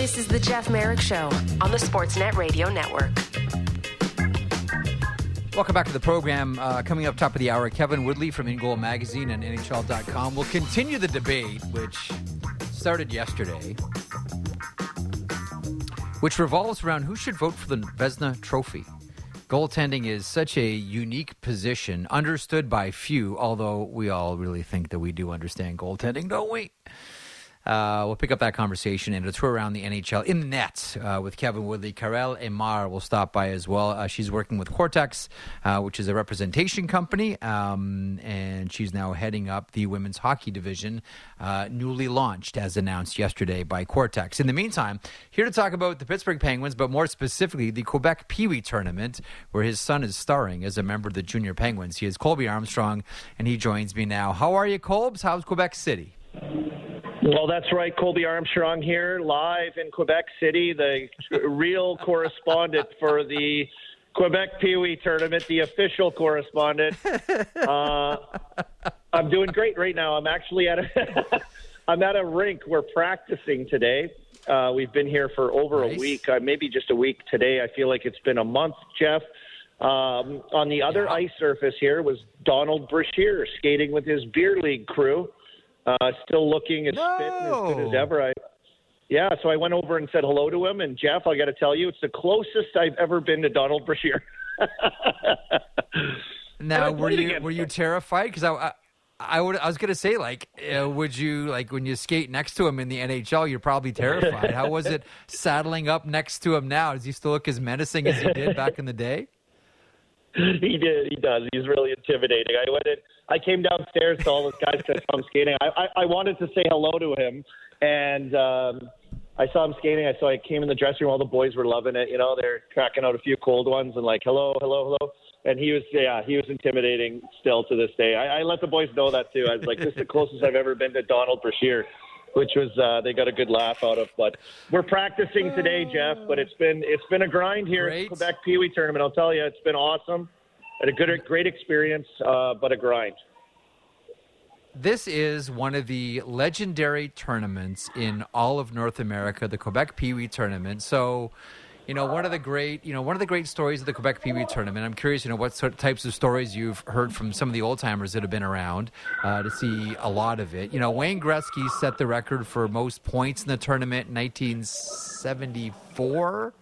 This is the Jeff Marek Show on the Sportsnet Radio Network. Welcome back to the program. Uh, coming up top of the hour, Kevin Woodley from In Goal Magazine and NHL.com will continue the debate, which started yesterday, which revolves around who should vote for the Vezina Trophy. Goaltending is such a unique position, understood by few, although we all really think that we do understand goaltending, don't we? Uh, we'll pick up that conversation and a tour around the NHL in the net uh, with Kevin Woodley. Karell Emard will stop by as well. Uh, she's working with Quartexx, uh, which is a representation company, um, and she's now heading up the women's hockey division, uh, newly launched as announced yesterday by Quartexx. In the meantime, here to talk about the Pittsburgh Penguins, but more specifically the Quebec Pee Wee tournament, where his son is starring as a member of the Junior Penguins. He is Colby Armstrong, and he joins me now. How are you, Colbs? How's Quebec City? Well, that's right. Colby Armstrong here, live in Quebec City, the real correspondent for the Quebec Pee Wee tournament, the official correspondent. Uh, I'm doing great right now. I'm actually at a I'm at a rink. We're practicing today. Uh, we've been here for over Nice. a week, uh, maybe just a week today. I feel like it's been a month, Jeff. Um, on the other Yeah. ice surface here was Donald Brashear skating with his beer league crew. Uh, still looking as fit and as good as ever. I, yeah, so I went over and said hello to him. And Jeff, I got to tell you, it's the closest I've ever been to Donald Brashear. Now, were you were you terrified? Because I, I, I would I was gonna say like, uh, would you like when you skate next to him in the NHL? You're probably terrified. How was it saddling up next to him now? Does he still look as menacing as he did back in the day? he did. He does. He's really intimidating. I went in. I came downstairs to all those guys that saw him skating. I, I, I wanted to say hello to him, and um, I saw him skating. I saw I came in the dressing room. All the boys were loving it. You know, they're cracking out a few cold ones and like hello, hello, hello. And he was, yeah, he was intimidating still to this day. I, I let the boys know that too. I was like, this is the closest I've ever been to Donald Brashear, which was uh, they got a good laugh out of. But we're practicing today, Jeff. But it's been it's been a grind here at Great. the Quebec Pee Wee tournament. I'll tell you, it's been awesome. Had a good, great experience, uh, but a grind. This is one of the legendary tournaments in all of North America, the Quebec Pee Wee tournament. So, you know, one of the great, you know, one of the great stories of the Quebec Pee Wee tournament. I'm curious, you know, what sort of types of stories you've heard from some of the old timers that have been around uh, to see a lot of it. You know, Wayne Gretzky set the record for most points in the tournament in 1974.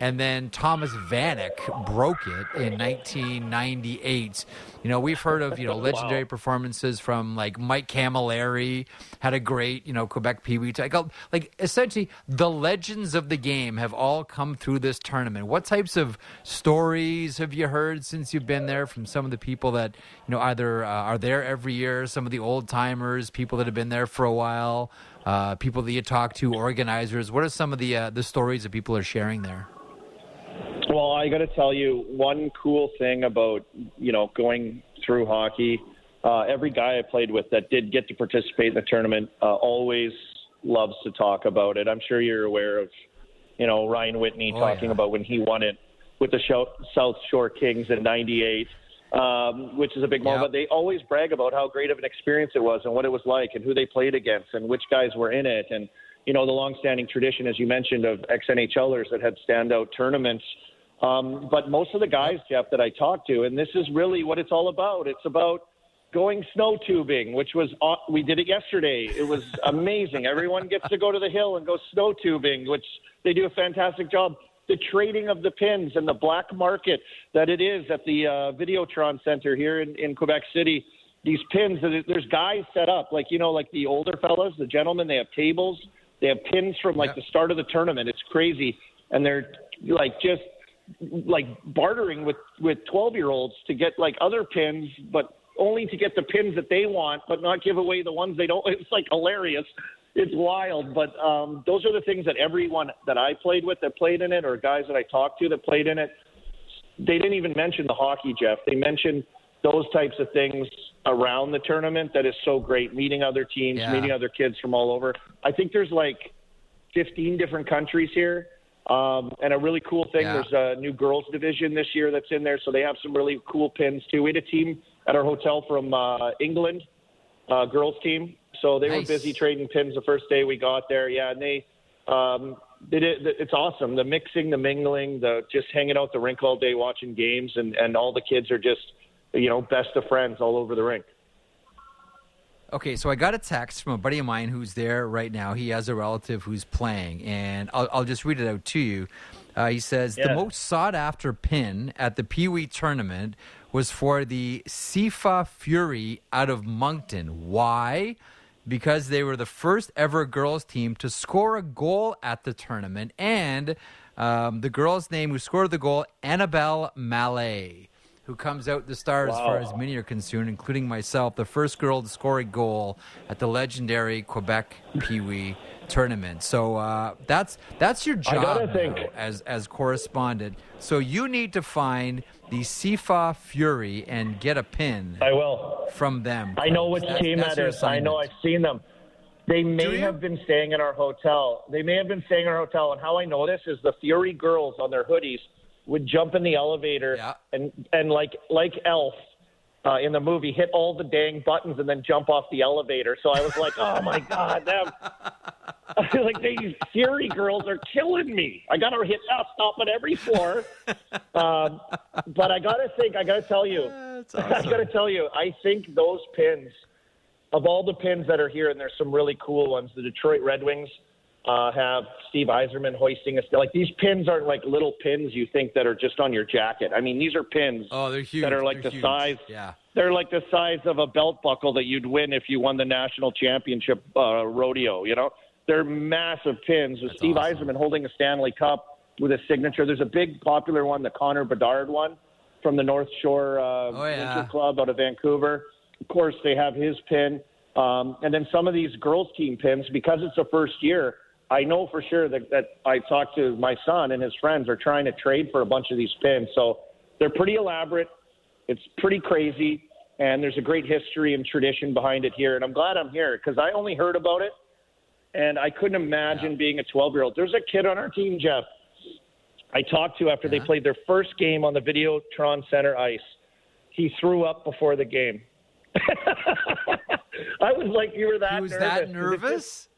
And then Thomas Vanek broke it in 1998. You know, we've heard of, you know, legendary performances from like Mike Cammalleri had a great, you know, Quebec Pee Wee. Like, like essentially, the legends of the game have all come through this tournament. What types of stories have you heard since you've been there from some of the people that, you know, either uh, are there every year, some of the old timers, people that have been there for a while, uh, people that you talk to, organizers? What are some of the uh, the stories that people are sharing there? Well, I got to tell you one cool thing about you know going through hockey. Uh, every guy I played with that did get to participate in the tournament uh, always loves to talk about it. I'm sure you're aware of you know Ryan Whitney Oh, talking yeah. about when he won it with the South Shore Kings in '98. Um, which is a big moment. Yeah. They always brag about how great of an experience it was and what it was like and who they played against and which guys were in it. And, you know, the longstanding tradition, as you mentioned, of ex NHLers that had standout tournaments. Um, but most of the guys, Jeff, that I talked to, and this is really what it's all about. It's about going snow tubing, which was we did it yesterday. It was amazing. Everyone gets to go to the hill and go snow tubing, which they do a fantastic job. The trading of the pins and the black market that it is at the uh, Videotron Center here in, in Quebec City. These pins, there's guys set up like you know, like the older fellas, the gentlemen. They have tables. They have pins from like Yeah. the start of the tournament. It's crazy, and they're like just like bartering with with 12 year olds to get like other pins but only to get the pins that they want but not give away the ones they don't. It's like hilarious. It's wild. But um those are the things that everyone that i played with that played in it or guys that i talked to that played in it they didn't even mention the hockey jeff. They mentioned those types of things around the tournament that is so great meeting other teams Yeah. meeting other kids from all over i think there's like 15 different countries here. Um, and a really cool thing, Yeah. there's a new girls division this year that's in there, so they have some really cool pins too. We had a team at our hotel from uh, England, uh, girls team, so they were busy trading pins the first day we got there. Yeah, and they Um, it, it, it's awesome. The mixing, the mingling, the just hanging out the rink all day watching games, and and all the kids are just you know best of friends all over the rink. Okay, so I got a text from a buddy of mine who's there right now. He has a relative who's playing, and I'll, I'll just read it out to you. Uh, he says Yeah. the most sought after pin at the Pee Wee tournament was for the Sifa Fury out of Moncton. Why? Because they were the first ever girls team to score a goal at the tournament, and um, the girl's name who scored the goal, Annabelle Mallet, who comes out the star as far as many are concerned, including myself, the first girl to score a goal at the legendary Quebec Pee Wee tournament. So uh, that's that's your job now as as correspondent. So you need to find the Sifa Fury and get a pin I will. from them. I know which team that. I know. I've seen them. They may have been staying in our hotel. They may have been staying in our hotel. And how I know this is the Fury girls on their hoodies would jump in the elevator Yeah. and and like like Elf uh, in the movie, hit all the dang buttons and then jump off the elevator. So I was like, oh my god, them. like these Fury girls are killing me. I got to hit that stop at every floor. um, but I got to think. I got to tell you. That's I got to tell you, I think those pins, of all the pins that are here, and there's some really cool ones. The Detroit Red Wings uh, have Steve Yzerman hoisting a like these pins aren't like little pins you think that are just on your jacket. I mean, these are pins Oh, they're huge. that are like They're the huge. size. Yeah. They're like the size of a belt buckle that you'd win if you won the national championship uh, rodeo. You know, they're massive pins with Steve awesome. Yzerman holding a Stanley Cup with a signature. There's a big popular one, the Connor Bedard one from the North Shore uh, Oh, yeah. Winter Club out of Vancouver. Of course, they have his pin, um, and then some of these girls' team pins because it's the first year. I know for sure that, that I talked to my son and his friends are trying to trade for a bunch of these pins. So they're pretty elaborate. It's pretty crazy, and there's a great history and tradition behind it here. And I'm glad I'm here because I only heard about it, and I couldn't imagine being a 12 year old. There's a kid on our team, Jeff. I talked to after they played their first game on the Videotron Center ice. He threw up before the game. I was like, you were that He was nervous. that nervous?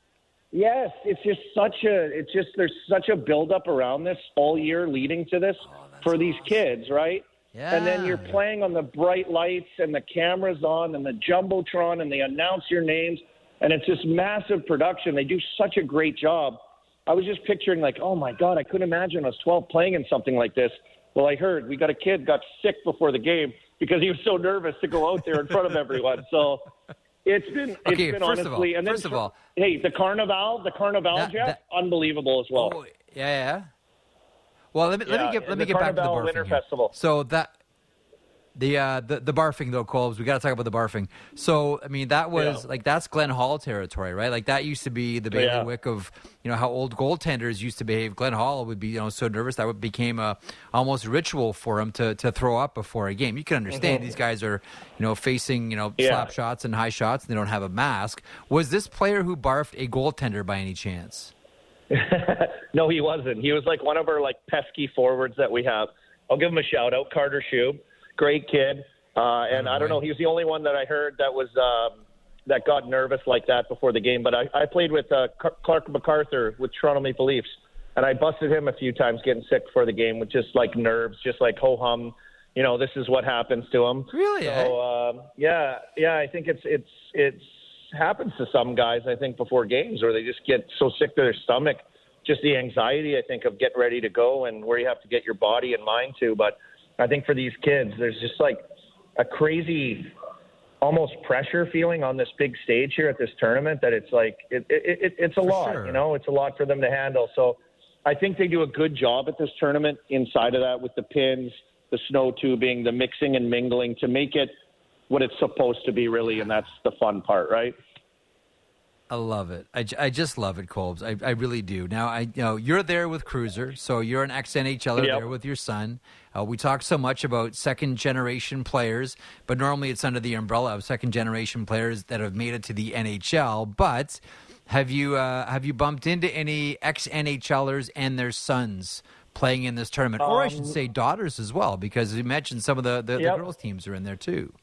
Yes, it's just such a it's just there's such a buildup around this all year leading to this oh, for these kids, right? Yeah. And then you're playing on the bright lights and the cameras on and the jumbotron and they announce your names and it's this massive production. They do such a great job. I was just picturing like, oh my god, I couldn't imagine I was 12 playing in something like this. Well, I heard we got a kid got sick before the game because he was so nervous to go out there in front of everyone. So it's been it's Okay, been first of all- honestly and then first of all- hey, the carnival, the carnival, That- Jeff, that- unbelievable as well. Oh, yeah, yeah. Well, let me let me get let me get back to the barfing. Winter here. Festival. So that the uh the, the barfing though, Colbs, we got to talk about the barfing. So I mean, that was Yeah. like that's Glenn Hall territory, right? Like that used to be the Yeah. bailiwick of you know how old goaltenders used to behave. Glenn Hall would be you know so nervous that it became a almost ritual for him to to throw up before a game. You can understand these guys are you know facing you know Mm-hmm. Yeah. slap shots and high shots. And they don't have a mask. Was this player who barfed a goaltender by any chance? no, he wasn't. He was like one of our like pesky forwards that we have. I'll give him a shout out, Carter Shube, great kid. Uh, and I don't know, he was the only one that I heard that was um, that got nervous like that before the game. But I, I played with uh, Clarke MacArthur with Toronto Maple Leafs, and I busted him a few times getting sick before the game with just like nerves, just like ho hum. You know, this is what happens to him. Really, eh? So um, yeah, yeah, I think it's it's it's happens to some guys. I think before games, where they just get so sick to their stomach, just the anxiety. I think of getting ready to go and where you have to get your body and mind to. But I think for these kids, there's just like a crazy, almost pressure feeling on this big stage here at this tournament that it's like it, it, it it's a For lot. sure. You know, it's a lot for them to handle. So I think they do a good job at this tournament inside of that with the pins, the snow tubing, the mixing and mingling to make it what it's supposed to be, really, and that's the fun part, right? I love it. I just love it, Colbs. I, I really do. Now, I you know you're there with Cruiser, so you're an ex NHLer Yep. there with your son. Uh, we talk so much about second generation players, but normally it's under the umbrella of second generation players that have made it to the NHL. But have you uh, have you bumped into any ex NHLers and their sons playing in this tournament, or I should say daughters as well, because you mentioned some of the the, Um, Yep. the girls teams are in there too.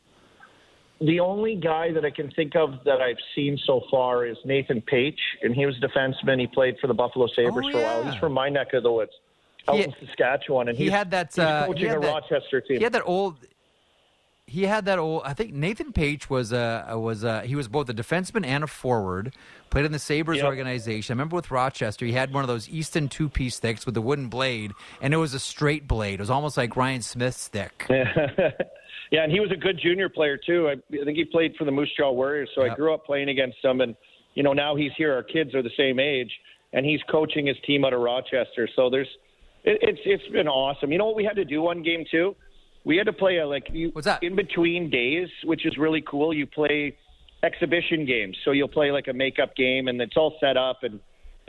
The only guy that I can think of that I've seen so far is Nathan Paetsch, and he was a defenseman. He played for the Buffalo Sabres Oh, for a while. yeah. He's from my neck of the woods, out He- in Saskatchewan, and He had that. he's Uh, coaching had a that- Rochester team. He had that old. He had that old. I think Nathan Paetsch was a was a, he was both a defenseman and a forward. Played in the Sabres Yep. organization. I remember with Rochester, he had one of those Easton two piece sticks with the wooden blade, and it was a straight blade. It was almost like Ryan Smyth's stick. yeah, and he was a good junior player too. I, I think he played for the Moose Jaw Warriors. So I grew up playing against him, and you know now he's here. Our kids are the same age, and he's coaching his team out of Rochester. So there's, it, it's it's been awesome. You know what we had to do one game too? We had to play a like you, What's that? in between days, which is really cool. You play exhibition games, so you'll play like a makeup game, and it's all set up and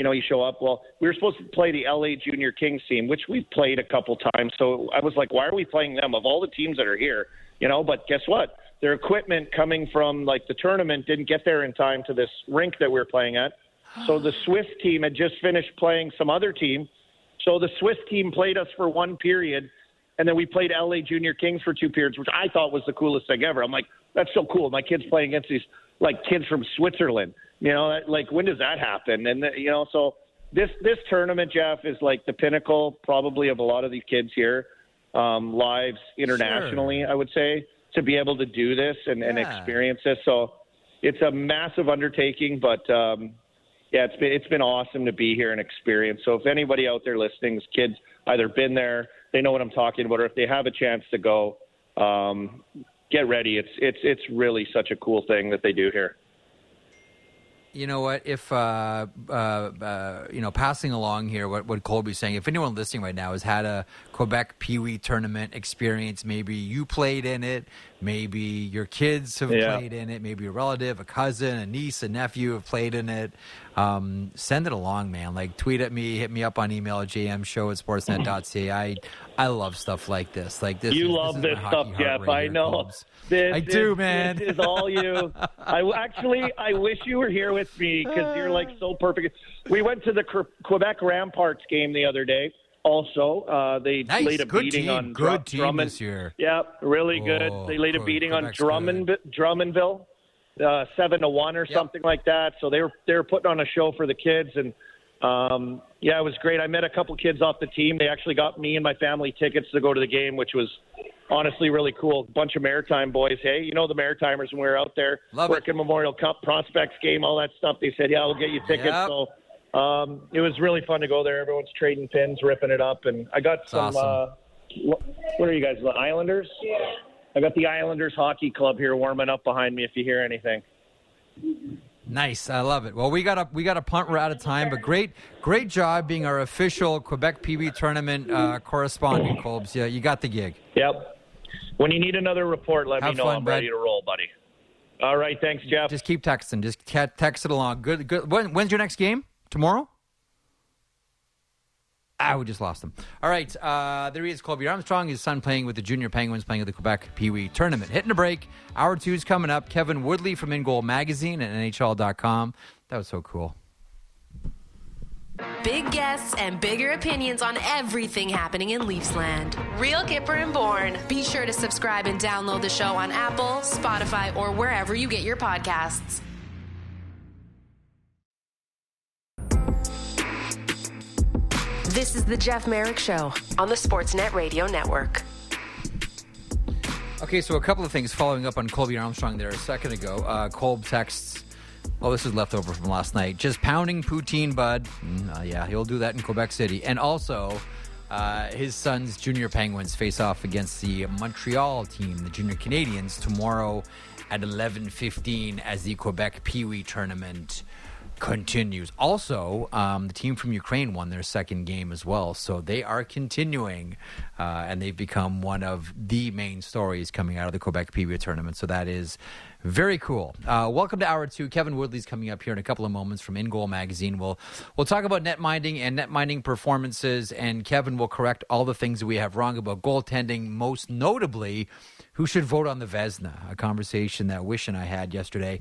you know, you show up. Well, we were supposed to play the LA Junior Kings team, which we've played a couple times. So I was like, why are we playing them of all the teams that are here? You know, but guess what? Their equipment coming from like the tournament didn't get there in time to this rink that we were playing at. So the Swiss team had just finished playing some other team. So the Swiss team played us for one period, and then we played LA Junior Kings for two periods, which I thought was the coolest thing ever. I'm like, that's so cool. My kids playing against these like kids from Switzerland. You know, like when does that happen? And you know, so this this tournament, Jeff, is like the pinnacle probably of a lot of these kids here um, lives internationally. I would say to be able to do this and, and experience this. So it's a massive undertaking, but um, yeah, it's been it's been awesome to be here and experience. So if anybody out there listening's kids either been there, they know what I'm talking about, or if they have a chance to go, um, get ready. It's it's it's really such a cool thing that they do here. You know what? If uh, uh, uh, you know, passing along here, what what Colby's saying. If anyone listening right now has had a Quebec Pee Wee tournament experience, maybe you played in it, maybe your kids have Yeah. played in it, maybe a relative, a cousin, a niece, a nephew have played in it. Um, send it along, man. Like tweet at me, hit me up on email at jmshow at sportsnet.ca. I I love stuff like this. Like this. You is- love is this stuff, Jeff. I know. This I is- do, man. This is all you. I actually, I wish you were here with me because you're like so perfect. We went to the Qu- Quebec Ramparts game the other day. Also, uh, they Nice. laid a Good beating team. on Good team Drummond. this year. Yeah, really good. Oh, They laid a good. beating on Quebec's Drummond, Drummondville, uh, seven to one or Yep. something like that. So they were they were putting on a show for the kids, and um, yeah, it was great. I met a couple kids off the team. They actually got me and my family tickets to go to the game, which was honestly really cool. Bunch of Maritime boys. Hey, you know the Maritimers when we were out there Love it. working Memorial Cup prospects game, all that stuff. They said, yeah, we'll get you tickets. Yep. So. Um, it was really fun to go there. Everyone's trading pins, ripping it up, and I got some. awesome. Uh, what, what are you guys? The Islanders? Yeah. I got the Islanders hockey club here warming up behind me. If you hear anything. Nice, I love it. Well, we got a we got a punt. We're out of time, but great, great job being our official Quebec PB tournament uh, correspondent, Colbs. Yeah, you got the gig. Yep. When you need another report, let Have me know. fun, I'm bud. ready to roll, buddy. All right. Thanks, Jeff. Just keep texting. Just text it along. Good, good. When, when's your next game? Tomorrow? Ah, we just lost him. All right, uh, there he is, Colby Armstrong. His son playing with the Junior Penguins, playing at the Quebec Pee Wee tournament. Hitting a break. Hour two's coming up. Kevin Woodley from In Goal Magazine and NHL.com. That was so cool. Big guests and bigger opinions on everything happening in Leafsland. Real Kyper and Bourne. Be sure to subscribe and download the show on Apple, Spotify, or wherever you get your podcasts. This is the Jeff Marek Show on the Sportsnet Radio Network. Okay, so a couple of things following up on Colby Armstrong there a second ago. Uh, Colb texts, oh, this is leftover from last night. Just pounding poutine, bud. Mm, uh, yeah, he'll do that in Quebec City. And also, uh, his son's junior Penguins face off against the Montreal team, the junior Canadians, tomorrow at 11.15 as the Quebec Pee Wee tournament continues. Also, um, the team from Ukraine won their second game as well, so they are continuing, uh, and they've become one of the main stories coming out of the Quebec Pee Wee tournament. So that is Very cool. Uh, welcome to hour two. Kevin Woodley's coming up here in a couple of moments from In Goal Magazine. We'll we'll talk about net minding and net minding performances, and Kevin will correct all the things we have wrong about goaltending. Most notably, who should vote on the Vezina, A conversation that Wish and I had yesterday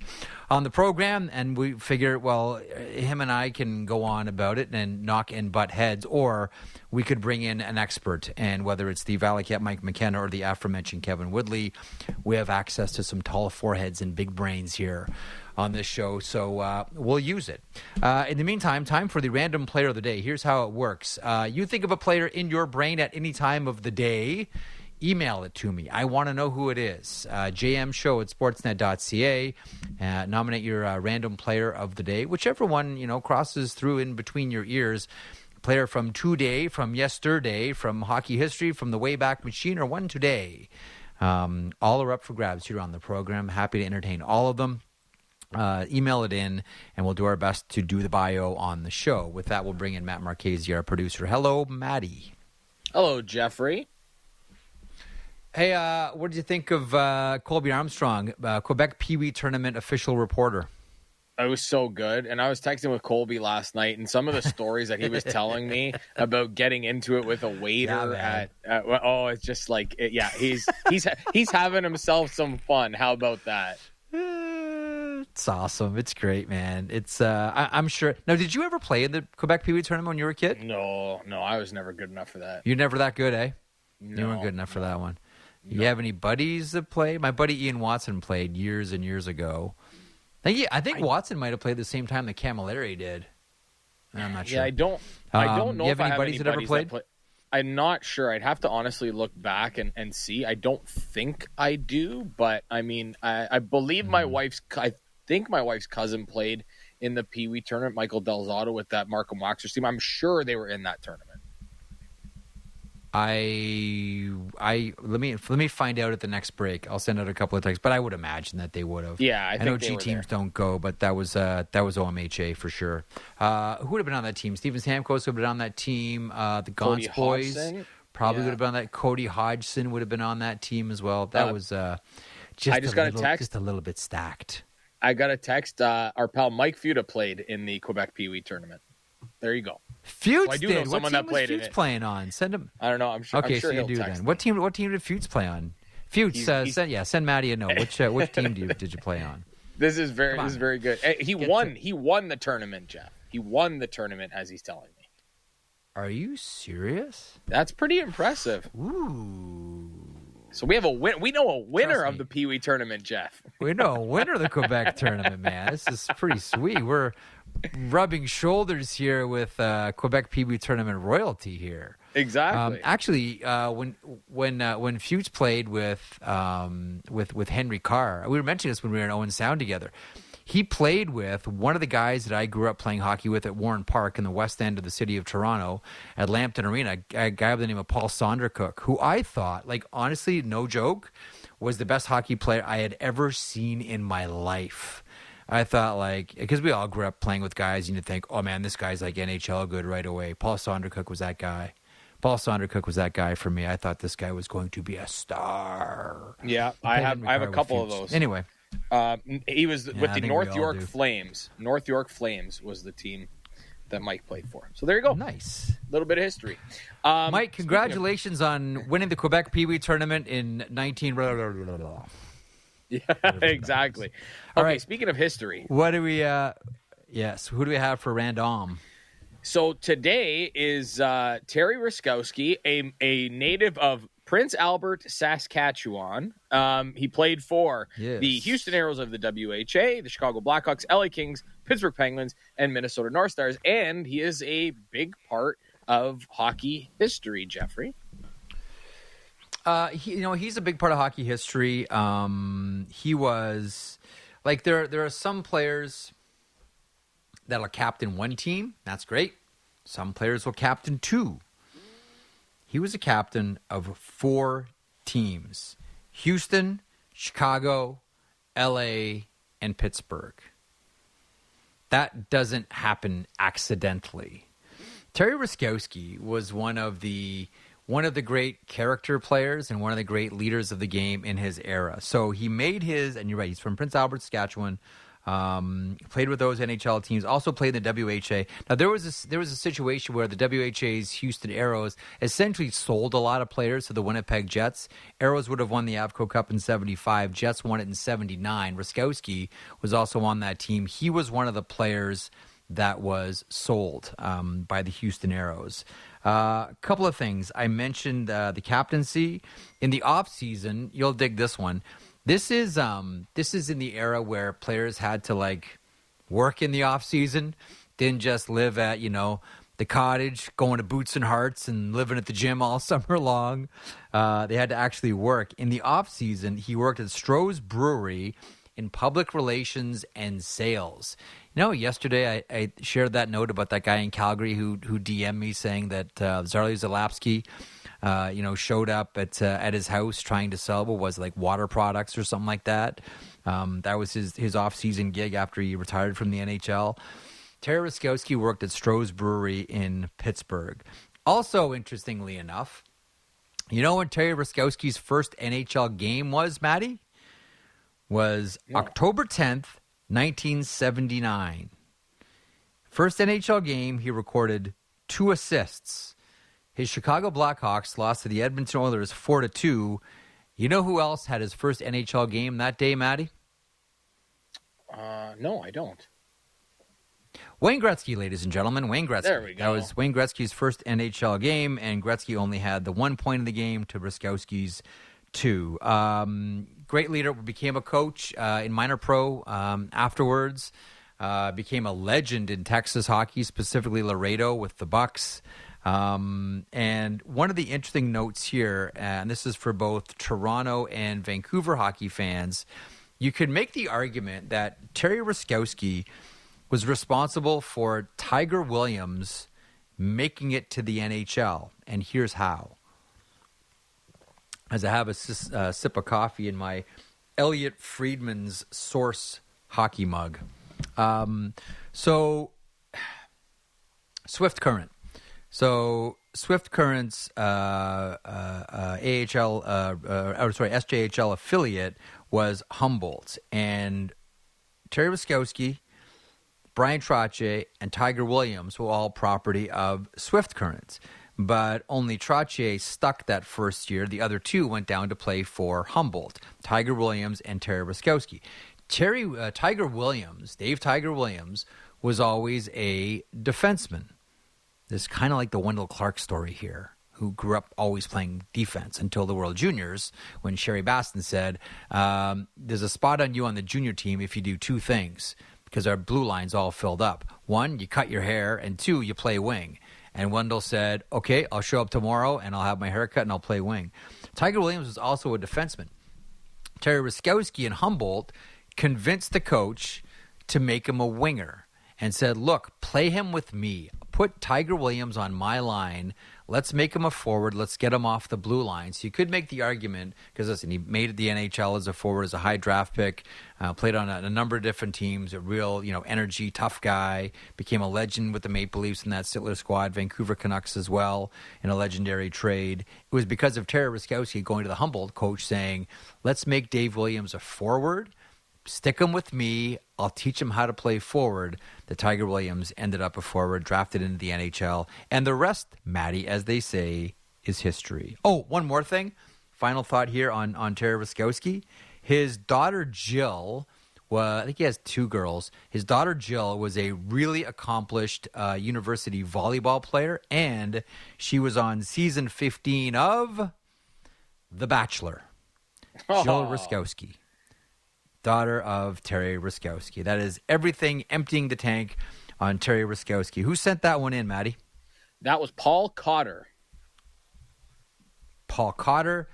on the program, and we figure, well, him and I can go on about it and knock and butt heads, or we could bring in an expert. And whether it's the Valley Cat Mike McKenna or the aforementioned Kevin Woodley, we have access to some tall foreheads and big brains here on this show, so uh, we'll use it. Uh, in the meantime, time for the random player of the day. Here's how it works uh, you think of a player in your brain at any time of the day. Email it to me. I want to know who it is. Uh, jmshow at sportsnet.ca. Uh, nominate your uh, random player of the day, whichever one you know crosses through in between your ears player from today, from yesterday, from hockey history, from the Wayback Machine, or one today. Um, all are up for grabs here on the program. Happy to entertain all of them. Uh, email it in, and we'll do our best to do the bio on the show. With that, we'll bring in Matt Marchese, our producer. Hello, Maddie. Hello, Jeffrey. Hey, uh, what did you think of uh, Colby Armstrong, uh, Quebec Pee Wee Tournament official reporter? It was so good. And I was texting with Colby last night, and some of the stories that he was telling me about getting into it with a waiter Yeah, at, at, oh, it's just like, it, yeah, he's he's he's having himself some fun. How about that? It's awesome. It's great, man. It's uh, I, I'm sure. Now, did you ever play in the Quebec Pee Wee tournament when you were a kid? No, no, I was never good enough for that. You're never that good, eh? No, you weren't good enough for that one. You have any buddies that play? My buddy Ian Watson played years and years ago. I think, I think Watson might have played the same time that Cammalleri did. I'm not sure. Yeah, I don't. I Um, don't know you if have I any have buddies any that ever played? play- I'm not sure. I'd have to honestly look back and, and see. I don't think I do, but I mean, I, I believe my Hmm. wife's. I think my wife's cousin played in the Pee Wee tournament. Michael Delzato with that Markham Waxers team. I'm sure they were in that tournament. I I let me let me find out at the next break. I'll send out a couple of texts, but I would imagine that they would have. Yeah, I I, think know G teams don't go, but that was uh, that was OMHA for sure. Uh, who would have been on that team? Steven Stamkos would have been on that team. Uh, the Gaunce boys Hodgson? probably Yeah. would have been on that. Cody Hodgson would have been on that team as well. That Uh, was uh, just I just a got a little, text. just a little bit stacked. I got a text. Uh, our pal Mike Futa played in the Quebec Pee Wee tournament. There you go. Fuchs Well, I do know did. What team that was in Fuchs it. playing on? Send him. I don't know. I'm sure. Okay, I'm sure so you do then. What team? What team did Fuchs play on? Fuchs, uh, send yeah, send Maddie a note. Which uh, which team do you, did you play on? This is very. This is very good. Eh, He Get won. to- He won the tournament, Jeff. He won the tournament, as he's telling me. Are you serious? That's pretty impressive. Ooh. So we have a win. We know a winner of the Pee Wee tournament, Jeff. We know a winner of the Quebec tournament, man. This is pretty sweet. We're rubbing shoulders here with uh, Quebec Pee Wee tournament royalty here. Exactly. Um, actually, uh, when when uh, when Fuchs played with um, with with Henry Carr, we were mentioning this when we were in Owen Sound together. He played with one of the guys that I grew up playing hockey with at Warren Park in the west end of the city of Toronto at Lambton Arena. A guy by the name of Paul Sondercook, who I thought, like honestly, no joke, was the best hockey player I had ever seen in my life. I thought like because we all grew up playing with guys, You'd think, oh man, this guy's like NHL good right away. Paul Saundercook was that guy. Paul Saundercook was that guy for me. I thought this guy was going to be a star. Yeah, I have I have a couple of those. Anyway, uh, he was yeah, with the North York Flames. North York Flames was the team that Mike played for. So there you go. Nice. A little bit of history. Um, Mike, congratulations of- on winning the Quebec Pee Wee tournament in 19. 19- Yeah, exactly. All okay, right. speaking of history, What do we? uh Yes, who do we have for Random? So today is uh, Terry Ruskowski, a, a native of Prince Albert, Saskatchewan. Um, he played for Yes. the Houston Aeros of the WHA, the Chicago Blackhawks, LA Kings, Pittsburgh Penguins, and Minnesota North Stars. And he is a big part of hockey history, Jeffrey. Uh, he, you know, he's a big part of hockey history. Um, he was like there. There are some players that'll captain one team. That's great. Some players will captain two. He was a captain of four teams: Houston, Chicago, L.A., and Pittsburgh. That doesn't happen accidentally. Terry Ruskowski was one of the one of the great character players and one of the great leaders of the game in his era. So he made his, and you're right, he's from Prince Albert, Saskatchewan. Um, played with those NHL teams. Also played in the WHA. Now there was a, there was a situation where the WHA's Houston Aeros essentially sold a lot of players to the Winnipeg Jets. Aeros would have won the Avco Cup in '75. Jets won it in '79. Ruskowski was also on that team. He was one of the players that was sold um, by the Houston Aeros. A uh, couple of things. I mentioned uh, the captaincy in the off season. You'll dig this one. This is um this is in the era where players had to like work in the off season, didn't just live at, you know, the cottage, going to Boots and Hearts and living at the gym all summer long. Uh, they had to actually work. In the off season, he worked at Stroh's Brewery in public relations and sales. You know, yesterday I, I shared that note about that guy in Calgary who who DM'd me saying that uh, Zarley Zalapski uh, you know, showed up at uh, at his house trying to sell what was like water products or something like that. Um, that was his his off season gig after he retired from the NHL. Terry Ruskowski worked at Stroh's Brewery in Pittsburgh. Also, interestingly enough, you know when Terry Ruskowski's first NHL game was, Maddie? Was October 10th, 1979. First NHL game, he recorded two assists his Chicago Blackhawks lost to the Edmonton Oilers 4 to 2. You know who else had his first NHL game that day, Maddie? Uh, no, I don't. Wayne Gretzky, ladies and gentlemen. Wayne Gretzky. There we go. That was Wayne Gretzky's first NHL game, and Gretzky only had the one point in the game to Ruskowski's two. Um, great leader, became a coach uh, in minor pro um, afterwards. Uh, became a legend in Texas hockey, specifically Laredo with the Bucks. Um, and one of the interesting notes here, and this is for both Toronto and Vancouver hockey fans, you could make the argument that Terry Ruskowski was responsible for Tiger Williams making it to the NHL. And here's how. As I have a uh, sip of coffee in my Elliotte Friedman's Source hockey mug. Um, so, Swift Current. So Swift Current's uh, uh, uh, AHL, uh, uh, or sorry, SJHL affiliate was Humboldt, and Terry Ruskowski, Bryan Trottier, and Tiger Williams were all property of Swift Currents. But only Trottier stuck that first year. The other two went down to play for Humboldt, Tiger Williams and Terry Ruskowski. Terry uh, Tiger Williams, Dave Tiger Williams, was always a defenseman this kind of like the Wendel Clark story here, who grew up always playing defense until the World Juniors, when Sherry Bassin said, um, There's a spot on you on the junior team if you do two things, because our blue line's all filled up. One, you cut your hair, and two, you play wing. And Wendel said, Okay, I'll show up tomorrow and I'll have my haircut and I'll play wing. Tiger Williams was also a defenseman. Terry Ruskowski and Humboldt convinced the coach to make him a winger and said, Look, play him with me put Tiger Williams on my line. Let's make him a forward. Let's get him off the blue line. So you could make the argument because listen, he made the NHL as a forward, as a high draft pick, uh, played on a, a, number of different teams. A real, you know, energy, tough guy. Became a legend with the Maple Leafs in that Sittler squad. Vancouver Canucks as well in a legendary trade. It was because of Terry Ruskowski going to the Humboldt coach saying, "Let's make Dave Williams a forward." Stick him with me. I'll teach him how to play forward. The Tiger Williams ended up a forward, drafted into the NHL. And the rest, Maddie, as they say, is history. Oh, one more thing. Final thought here on, on Terry Ruskowski. His daughter, Jill, was, I think he has two girls. His daughter Jill was a really accomplished uh, university volleyball player, and she was on season 15 of The Bachelor. Jill Ruskowski daughter of Terry Ruskowski. That is everything emptying the tank on Terry Ruskowski. Who sent that one in, Maddie? That was Paul Cotter. Paul Cotter.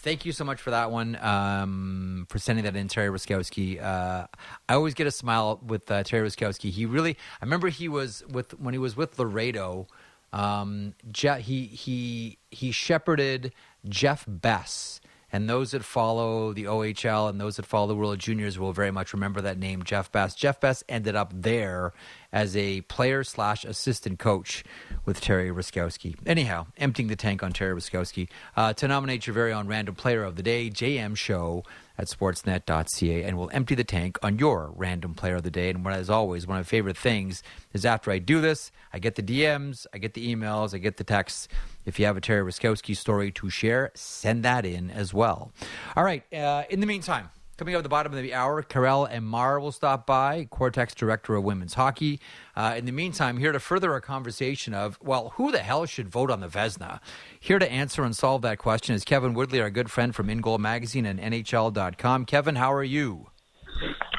Thank you so much for that one, um, for sending that in, Terry Ruskowski. Uh, I always get a smile with uh, Terry Ruskowski. He really, I remember he was with when he was with Laredo. Um, Je- he he he shepherded Jeff Bess And those that follow the OHL and those that follow the World of Juniors will very much remember that name, Jeff Best. Jeff Best ended up there as a player slash assistant coach with Terry Ruskowski. Anyhow, emptying the tank on Terry Ruskowski. Uh, to nominate your very own random player of the day, JM Show at sportsnet.ca, and we'll empty the tank on your random player of the day. And as always, one of my favorite things is after I do this, I get the DMs, I get the emails, I get the texts. If you have a Terry Ruskowski story to share, send that in as well. All right. Uh, in the meantime, Coming up at the bottom of the hour, Karell Emard will stop by, Quartexx Director of Women's Hockey. Uh, in the meantime, here to further our conversation of, well, who the hell should vote on the Vezina? Here to answer and solve that question is Kevin Woodley, our good friend from In Goal Magazine and NHL.com. Kevin, how are you?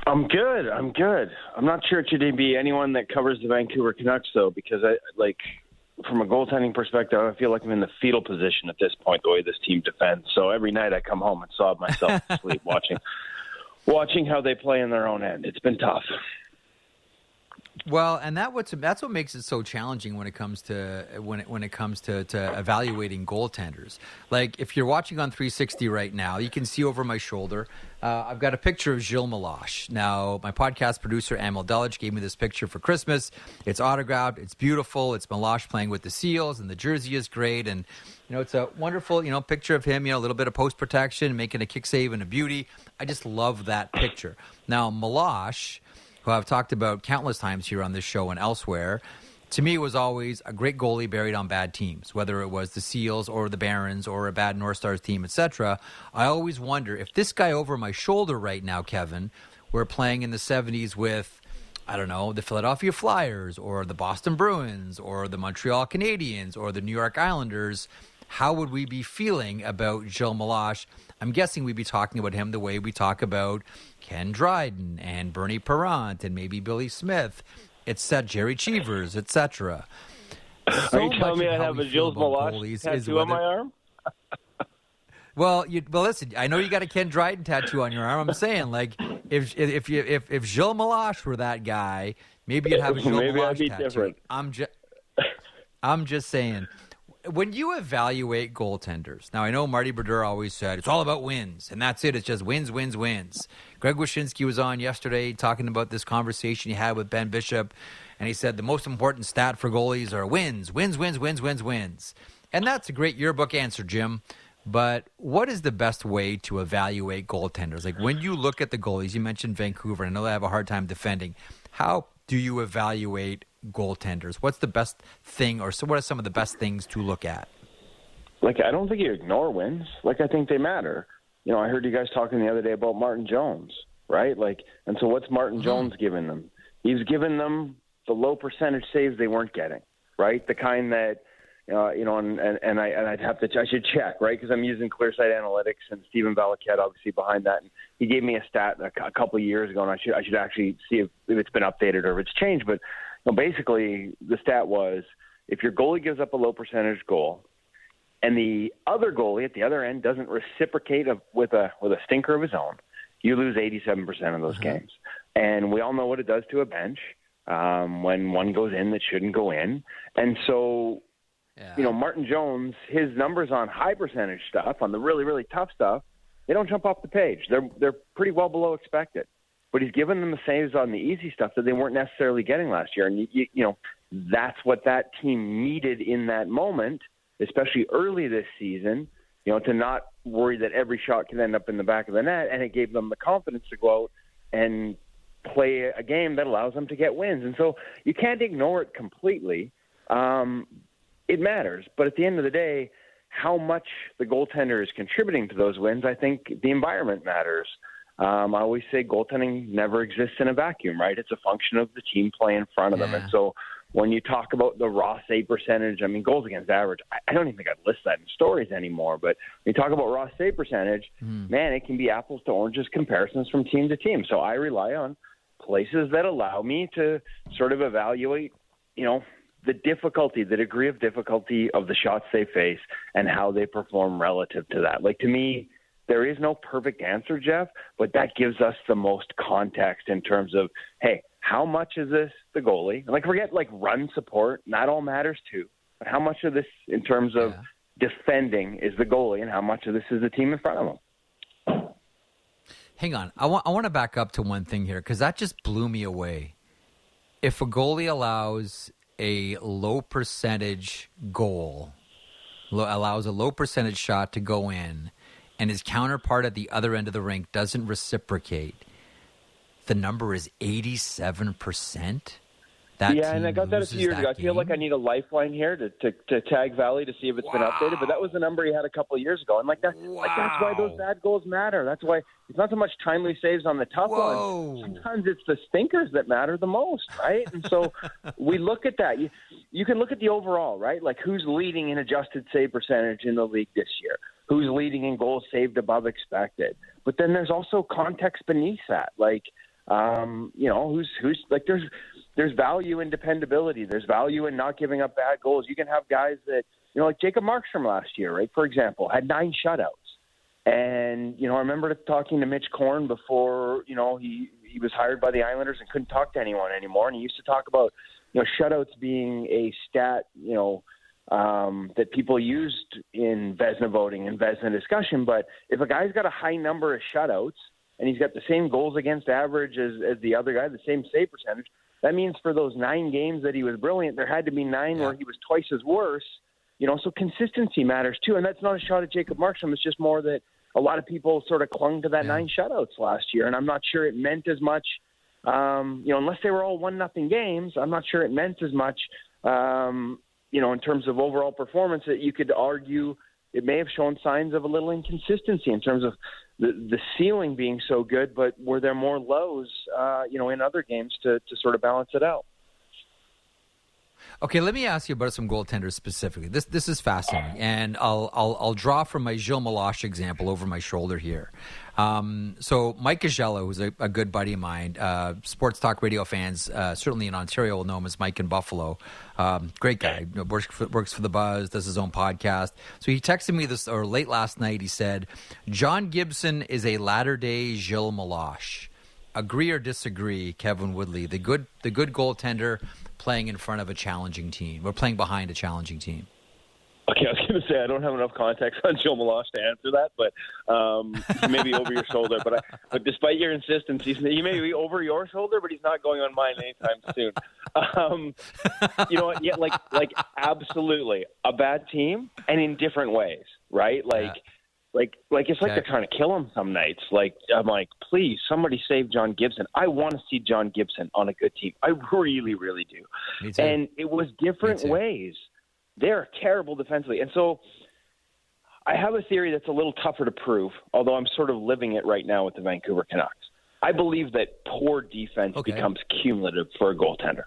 I'm good. I'm good. I'm not sure it should be anyone that covers the Vancouver Canucks, though, because I like from a goaltending perspective, I feel like I'm in the fetal position at this point, the way this team defends. So every night I come home and sob myself to sleep watching watching how they play in their own end. It's been tough. Well, and that what's that's what makes it so challenging when it comes to when it when it comes to, to evaluating goaltenders. Like if you're watching on 360 right now, you can see over my shoulder. Uh, I've got a picture of Gilles Meloche. Now, my podcast producer Amel Delich gave me this picture for Christmas. It's autographed. It's beautiful. It's Meloche playing with the Seals, and the jersey is great. And you know, it's a wonderful you know picture of him. You know, a little bit of post protection, making a kick save and a beauty. I just love that picture. Now, Meloche who I've talked about countless times here on this show and elsewhere, to me it was always a great goalie buried on bad teams, whether it was the Seals or the Barons or a bad North Stars team, etc. I always wonder if this guy over my shoulder right now, Kevin, were playing in the 70s with I don't know, the Philadelphia Flyers or the Boston Bruins or the Montreal Canadiens or the New York Islanders, how would we be feeling about Gilles Meloche? I'm guessing we'd be talking about him the way we talk about Ken Dryden and Bernie Parent and maybe Billy Smith, etc., Jerry Cheevers, etc. So Are you telling me I have a Gilles Meloche tattoo whether, on my arm? well, you, well, listen. I know you got a Ken Dryden tattoo on your arm. I'm saying, like, if if you if if Gilles Meloche were that guy, maybe you'd have a Gilles maybe Meloche tattoo. Different. I'm just I'm just saying when you evaluate goaltenders, now I know Marty Brodeur always said it's all about wins, and that's it. It's just wins, wins, wins. Greg Wyshynski was on yesterday talking about this conversation he had with Ben Bishop, and he said the most important stat for goalies are wins, wins, wins, wins, wins, wins. And that's a great yearbook answer, Jim. But what is the best way to evaluate goaltenders? Like when you look at the goalies, you mentioned Vancouver. I know they have a hard time defending. How do you evaluate goaltenders? What's the best thing, or so what are some of the best things to look at? Like, I don't think you ignore wins. Like, I think they matter. You know, I heard you guys talking the other day about Martin Jones, right? Like, and so what's Martin mm-hmm. Jones giving them? He's given them the low percentage saves they weren't getting, right? The kind that uh, you know, and, and, and I and I'd have to I should check right because I'm using ClearSight Analytics and Stephen Valiquette obviously behind that. And he gave me a stat a, a couple of years ago, and I should I should actually see if, if it's been updated or if it's changed. But you basically, the stat was if your goalie gives up a low percentage goal, and the other goalie at the other end doesn't reciprocate a, with a with a stinker of his own, you lose 87% of those uh-huh. games. And we all know what it does to a bench um, when one goes in that shouldn't go in. And so yeah. You know, Martin Jones, his numbers on high percentage stuff, on the really really tough stuff, they don't jump off the page. They're they're pretty well below expected. But he's given them the saves on the easy stuff that they weren't necessarily getting last year, and you, you know that's what that team needed in that moment, especially early this season. You know, to not worry that every shot can end up in the back of the net, and it gave them the confidence to go out and play a game that allows them to get wins. And so you can't ignore it completely. Um, it matters. But at the end of the day, how much the goaltender is contributing to those wins, I think the environment matters. Um, I always say goaltending never exists in a vacuum, right? It's a function of the team play in front of yeah. them. And so when you talk about the raw save percentage, I mean, goals against average, I, don't even think I'd list that in stories anymore. But when you talk about raw save percentage, mm. man, it can be apples to oranges comparisons from team to team. So I rely on places that allow me to sort of evaluate, you know, the difficulty, the degree of difficulty of the shots they face and how they perform relative to that. Like to me, there is no perfect answer, Jeff, but that gives us the most context in terms of, hey, how much is this the goalie? Like forget like run support, that all matters too. But how much of this in terms of yeah. defending is the goalie and how much of this is the team in front of them. Hang on. I want I want to back up to one thing here because that just blew me away. If a goalie allows a low percentage goal, lo- allows a low percentage shot to go in, and his counterpart at the other end of the rink doesn't reciprocate, the number is eighty seven percent. That yeah, and I got that a few years ago. I feel like I need a lifeline here to, to, to tag Valley to see if it's been updated. But that was the number he had a couple of years ago, and like that, like that's why those bad goals matter. That's why it's not so much timely saves on the tough Whoa. ones. Sometimes it's the stinkers that matter the most, right? And so we look at that. You you can look at the overall, right? Like who's leading in adjusted save percentage in the league this year? Who's leading in goals saved above expected? But then there's also context beneath that, like um, you know, who's who's like there's there's value in dependability. There's value in not giving up bad goals. You can have guys that you know, like Jacob Markstrom last year, right? For example, had nine shutouts. And you know, I remember talking to Mitch Korn before you know he he was hired by the Islanders and couldn't talk to anyone anymore. And he used to talk about you know shutouts being a stat you know um, that people used in Vezina voting and Vezina discussion. But if a guy's got a high number of shutouts and he's got the same goals against average as, as the other guy, the same save percentage, that means for those nine games that he was brilliant, there had to be nine where he was twice as worse. You know, so consistency matters too. And that's not a shot at Jacob Markstrom. It's just more that a lot of people sort of clung to that nine shutouts last year, and I'm not sure it meant as much. Um, you know, unless they were all one nothing games, I'm not sure it meant as much. Um, you know, in terms of overall performance, that you could argue it may have shown signs of a little inconsistency in terms of the the ceiling being so good, but were there more lows, uh, you know, in other games to to sort of balance it out? Okay, let me ask you about some goaltenders specifically. This this is fascinating, and I'll I'll, I'll draw from my Gilles Meloche example over my shoulder here. Um, so Mike Gagello, who's a, a good buddy of mine, uh, sports talk radio fans uh, certainly in Ontario will know him as Mike in Buffalo. Um, great guy, works for, works for the Buzz, does his own podcast. So he texted me this or late last night. He said, "John Gibson is a latter day Gilles Meloche." Agree or disagree, Kevin Woodley, the good the good goaltender playing in front of a challenging team. We're playing behind a challenging team. Okay, I was going to say I don't have enough context on Joe Meloche to answer that, but um, he may be over your shoulder. But, I, but despite your insistence, he's, he may be over your shoulder, but he's not going on mine anytime soon. Um, you know, what? yeah, like like absolutely a bad team, and in different ways, right? Like. Yeah. Like, like it's like Okay. they're trying to kill him some nights. Like, I'm like, please, somebody save John Gibson. I want to see John Gibson on a good team. I really, really do. And it was different ways. They're terrible defensively. And so I have a theory that's a little tougher to prove, although I'm sort of living it right now with the Vancouver Canucks. I believe that poor defense Okay. becomes cumulative for a goaltender.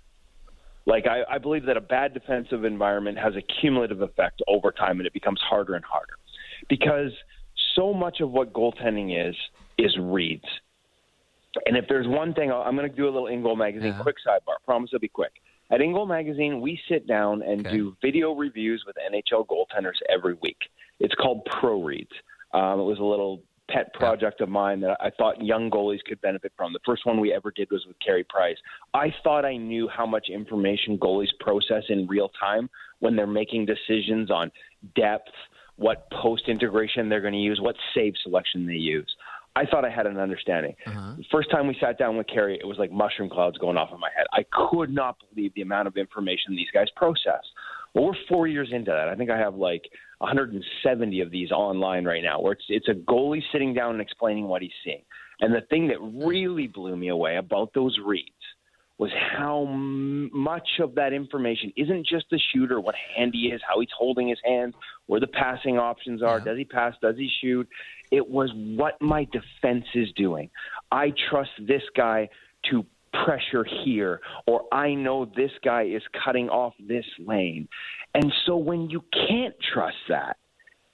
Like, I, I believe that a bad defensive environment has a cumulative effect over time, and it becomes harder and harder. Because so much of what goaltending is, is reads. And if there's one thing, I'm going to do a little Ingoal Magazine Uh-huh. quick sidebar. Promise it'll be quick. At Ingoal Magazine, we sit down and Okay. do video reviews with NHL goaltenders every week. It's called Pro Reads. Um, it was a little pet project of mine that I thought young goalies could benefit from. The first one we ever did was with Carey Price. I thought I knew how much information goalies process in real time when they're making decisions on depth, what post integration they're going to use, what save selection they use. I thought I had an understanding. Uh-huh. The first time we sat down with Carey, it was like mushroom clouds going off in my head. I could not believe the amount of information these guys process. Well, we're four years into that. I think I have like 170 of these online right now, where it's it's a goalie sitting down and explaining what he's seeing. And the thing that really blew me away about those reads was how m- much of that information isn't just the shooter, what hand he is, how he's holding his hands, where the passing options are, does he pass, does he shoot. It was what my defense is doing. I trust this guy to pressure here, or I know this guy is cutting off this lane. And so when you can't trust that,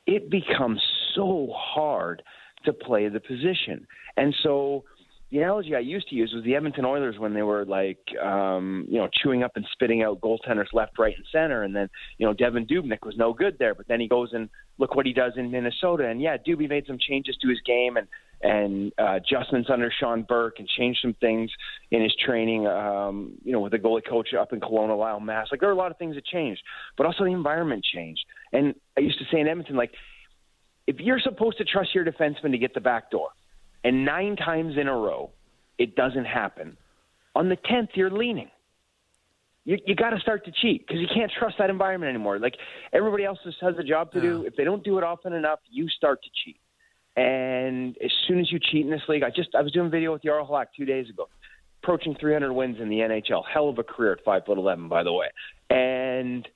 it becomes so hard to play the position. And so the analogy I used to use was the Edmonton Oilers when they were like, um, you know, chewing up and spitting out goaltenders left, right, and center. And then, you know, Devan Dubnyk was no good there, but then he goes and look what he does in Minnesota. And yeah, Doobie made some changes to his game, and and uh, adjustments under Sean Burke and changed some things in his training. Um, you know, with the goalie coach up in Kelowna, Lyle Mast. Like there are a lot of things that changed, but also the environment changed. And I used to say in Edmonton, like if you're supposed to trust your defenseman to get the back door, and nine times in a row it doesn't happen, on the tenth you're leaning you, you got to start to cheat because you can't trust that environment anymore. Like everybody else just has a job to do. If they don't do it often enough, you start to cheat. And as soon as you cheat in this league, I just I was doing a video with Jaro Halak two days ago, approaching 300 wins in the NHL. Hell of a career at five foot eleven, by the way. And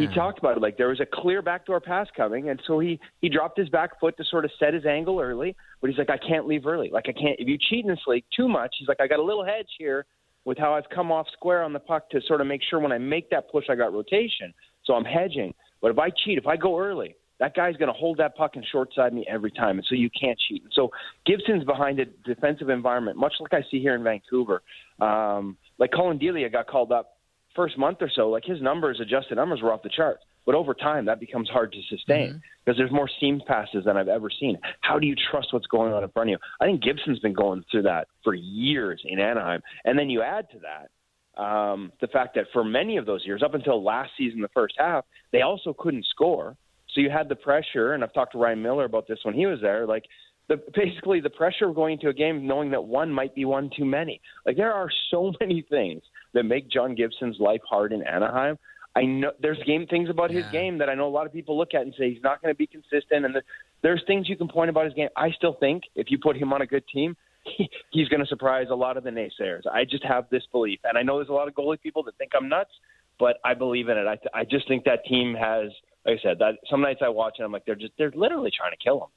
he yeah. talked about it like there was a clear backdoor pass coming, and so he he dropped his back foot to sort of set his angle early. But he's like, I can't leave early. Like I can't. If you cheat in this league too much, he's like, I got a little hedge here with how I've come off square on the puck to sort of make sure when I make that push, I got rotation. So I'm hedging. But if I cheat, if I go early, that guy's going to hold that puck and short side me every time. And so you can't cheat. And so Gibson's behind a defensive environment, much like I see here in Vancouver. Um, like Collin Delia got called up first month or so, like his numbers, adjusted numbers were off the charts. But over time, that becomes hard to sustain mm-hmm. because there's more seam passes than I've ever seen. How do you trust what's going on in front of you? I think Gibson's been going through that for years in Anaheim. And then you add to that um, the fact that for many of those years, up until last season, the first half, they also couldn't score. So you had the pressure, and I've talked to Ryan Miller about this when he was there. Like, the, basically the pressure of going into a game knowing that one might be one too many. Like there are so many things that make John Gibson's life hard in Anaheim. I know there's game things about yeah. his game that I know a lot of people look at and say he's not going to be consistent, and the, there's things you can point about his game. I still think if you put him on a good team, he, he's going to surprise a lot of the naysayers. I just have this belief, and I know there's a lot of goalie people that think I'm nuts, but I believe in it. I, I just think that team has, like I said, that some nights I watch and I'm like, they're just they're literally trying to kill him.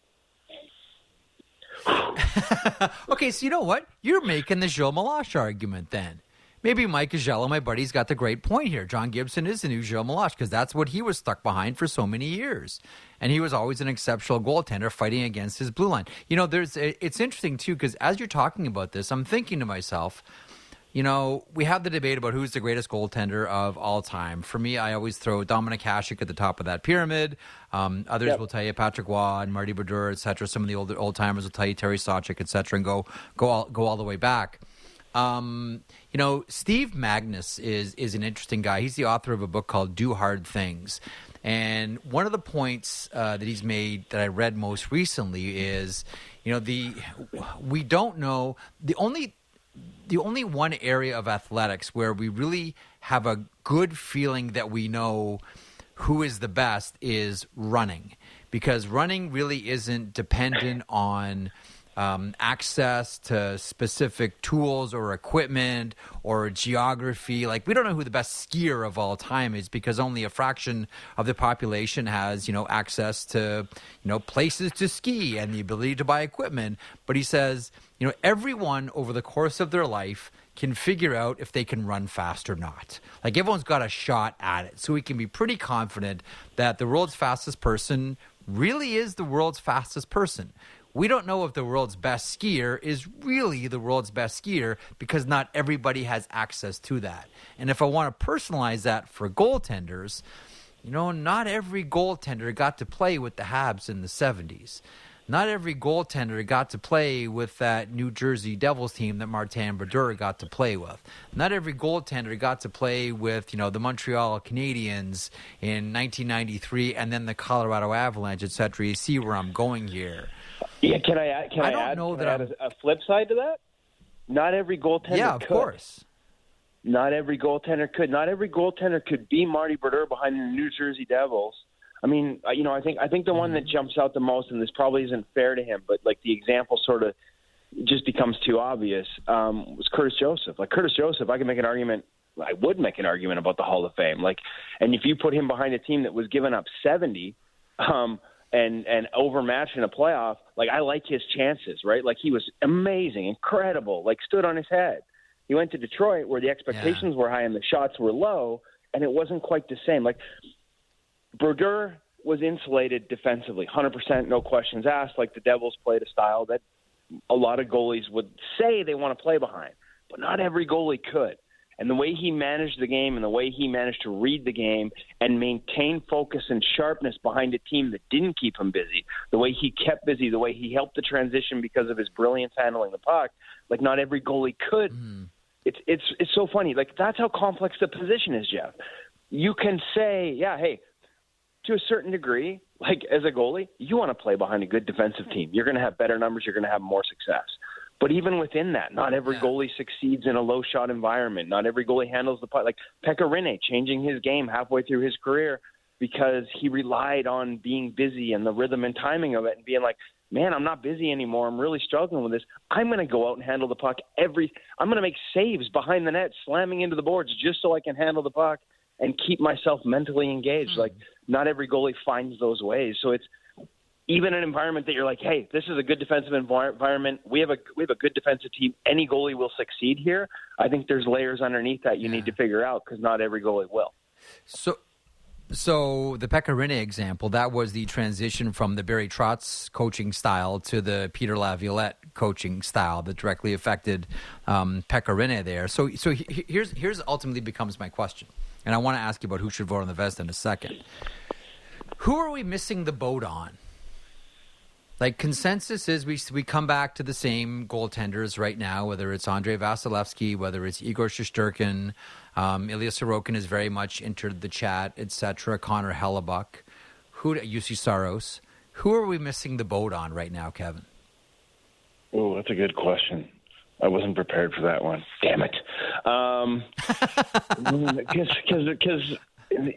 okay, so you know what? You're making the Joe Meloche argument then. Maybe Mike Agello, my buddy's got the great point here. John Gibson is the new Joe Meloche because that's what he was stuck behind for so many years. And he was always an exceptional goaltender fighting against his blue line. You know, there's it's interesting too because as you're talking about this, I'm thinking to myself, you know, we have the debate about who's the greatest goaltender of all time. For me, I always throw Dominik Hasek at the top of that pyramid. Um, others yep. will tell you Patrick Roy and Marty Brodeur, et cetera. Some of the old old timers will tell you Terry Sawchuk, et cetera, and go go all, go all the way back. Um, you know, Steve Magness is is an interesting guy. He's the author of a book called "Do Hard Things," and one of the points uh, that he's made that I read most recently is, you know, the we don't know the only the only one area of athletics where we really have a good feeling that we know who is the best is running because running really isn't dependent on um, access to specific tools or equipment or geography. Like we don't know who the best skier of all time is because only a fraction of the population has you know access to you know places to ski and the ability to buy equipment. But he says you know everyone over the course of their life can figure out if they can run fast or not. Like everyone's got a shot at it. So we can be pretty confident that the world's fastest person really is the world's fastest person we don't know if the world's best skier is really the world's best skier because not everybody has access to that. And if I want to personalize that for goaltenders, you know, not every goaltender got to play with the Habs in the 70s. Not every goaltender got to play with that New Jersey Devils team that Martin Brodeur got to play with. Not every goaltender got to play with, you know, the Montreal Canadiens in 1993 and then the Colorado Avalanche, etc. You see where I'm going here. Yeah, can I add? Can I, I don't add, know that add a, a, flip side to that. Not every goaltender. Could. Yeah, of could. course. Not every goaltender could. Not every goaltender could be Marty Brodeur behind the New Jersey Devils. I mean, you know, I think I think the mm-hmm. one that jumps out the most, and this probably isn't fair to him, but like the example sort of just becomes too obvious. Um, was Curtis Joseph? Like Curtis Joseph, I can make an argument. I would make an argument about the Hall of Fame. Like, and if you put him behind a team that was giving up seventy. Um, and and overmatched in a playoff, like I like his chances, right? Like he was amazing, incredible, like stood on his head. He went to Detroit where the expectations yeah. were high and the shots were low, and it wasn't quite the same. Like Brodeur was insulated defensively, 100%, no questions asked. Like the Devils played a style that a lot of goalies would say they want to play behind, but not every goalie could. And the way he managed the game and the way he managed to read the game and maintain focus and sharpness behind a team that didn't keep him busy, the way he kept busy, the way he helped the transition because of his brilliance handling the puck, like not every goalie could. Mm. It's it's it's so funny. Like that's how complex the position is, Jeff. You can say, yeah, hey, to a certain degree, like as a goalie, you want to play behind a good defensive team. You're going to have better numbers. You're going to have more success. But even within that, not every yeah. goalie succeeds in a low shot environment. Not every goalie handles the puck. Like Pekka Rinne changing his game halfway through his career because he relied on being busy and the rhythm and timing of it and being like, man, I'm not busy anymore. I'm really struggling with this. I'm going to go out and handle the puck every. I'm going to make saves behind the net, slamming into the boards just so I can handle the puck and keep myself mentally engaged. Mm. Like not every goalie finds those ways. So it's even an environment that you're like, hey, this is a good defensive environment. We have a we have a good defensive team. Any goalie will succeed here. I think there's layers underneath that you yeah. need to figure out because not every goalie will. So. So the Pekka Rinne example, that was the transition from the Barry Trotz coaching style to the Peter Laviolette coaching style that directly affected um, there. So, so he, here's here's ultimately becomes my question, and I want to ask you about who should vote on the vest in a second. Who are we missing the boat on? Like consensus is we we come back to the same goaltenders right now, whether it's Andrei Vasilevskiy, whether it's Igor Shesterkin, um, Ilya Sorokin has very much entered the chat, etc. Connor Hellebuyck, who Juuse Saros. Who are we missing the boat on right now, Kevin? Oh, that's a good question. I wasn't prepared for that one. Damn it. Because because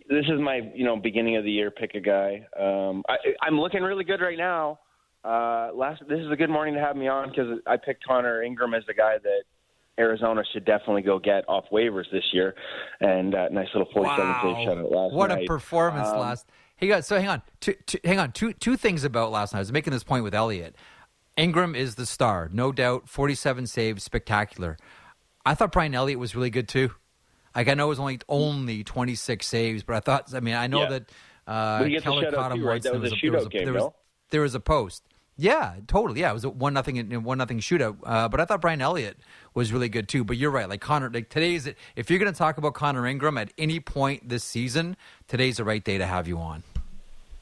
this is my you know beginning of the year pick a guy. Um, I, I'm looking really good right now. Uh, last, this is a good morning to have me on because I picked Connor Ingram as the guy that Arizona should definitely go get off waivers this year. And uh, nice little 47 wow. save shutout last what night. What a performance um, last. Hey guys, so hang on. Two, two, hang on. Two two things about last night. I was making this point with Elliotte. Ingram is the star, no doubt. 47 saves, spectacular. I thought Brian Elliott was really good too. Like I know it was only only 26 saves, but I thought I mean I know yeah. that uh, Keller caught him once. Right? That was a shootout game, there was, there was a post. Yeah, totally. Yeah, it was a one nothing in one nothing shootout. Uh, but I thought Brian Elliott was really good too. But you're right. Like Connor, like today's if you're going to talk about Connor Ingram at any point this season, today's the right day to have you on.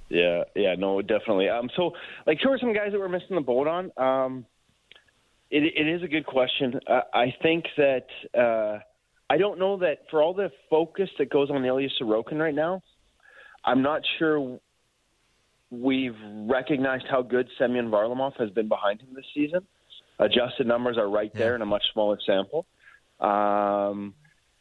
Yeah, yeah, no, definitely. Um, so like, who are some guys that we're missing the boat on? Um, it, it is a good question. Uh, I think that uh, I don't know that for all the focus that goes on Ilya Sorokin right now, I'm not sure We've recognized how good Semyon Varlamov has been behind him this season. Adjusted numbers are right there yeah. in a much smaller sample. Um,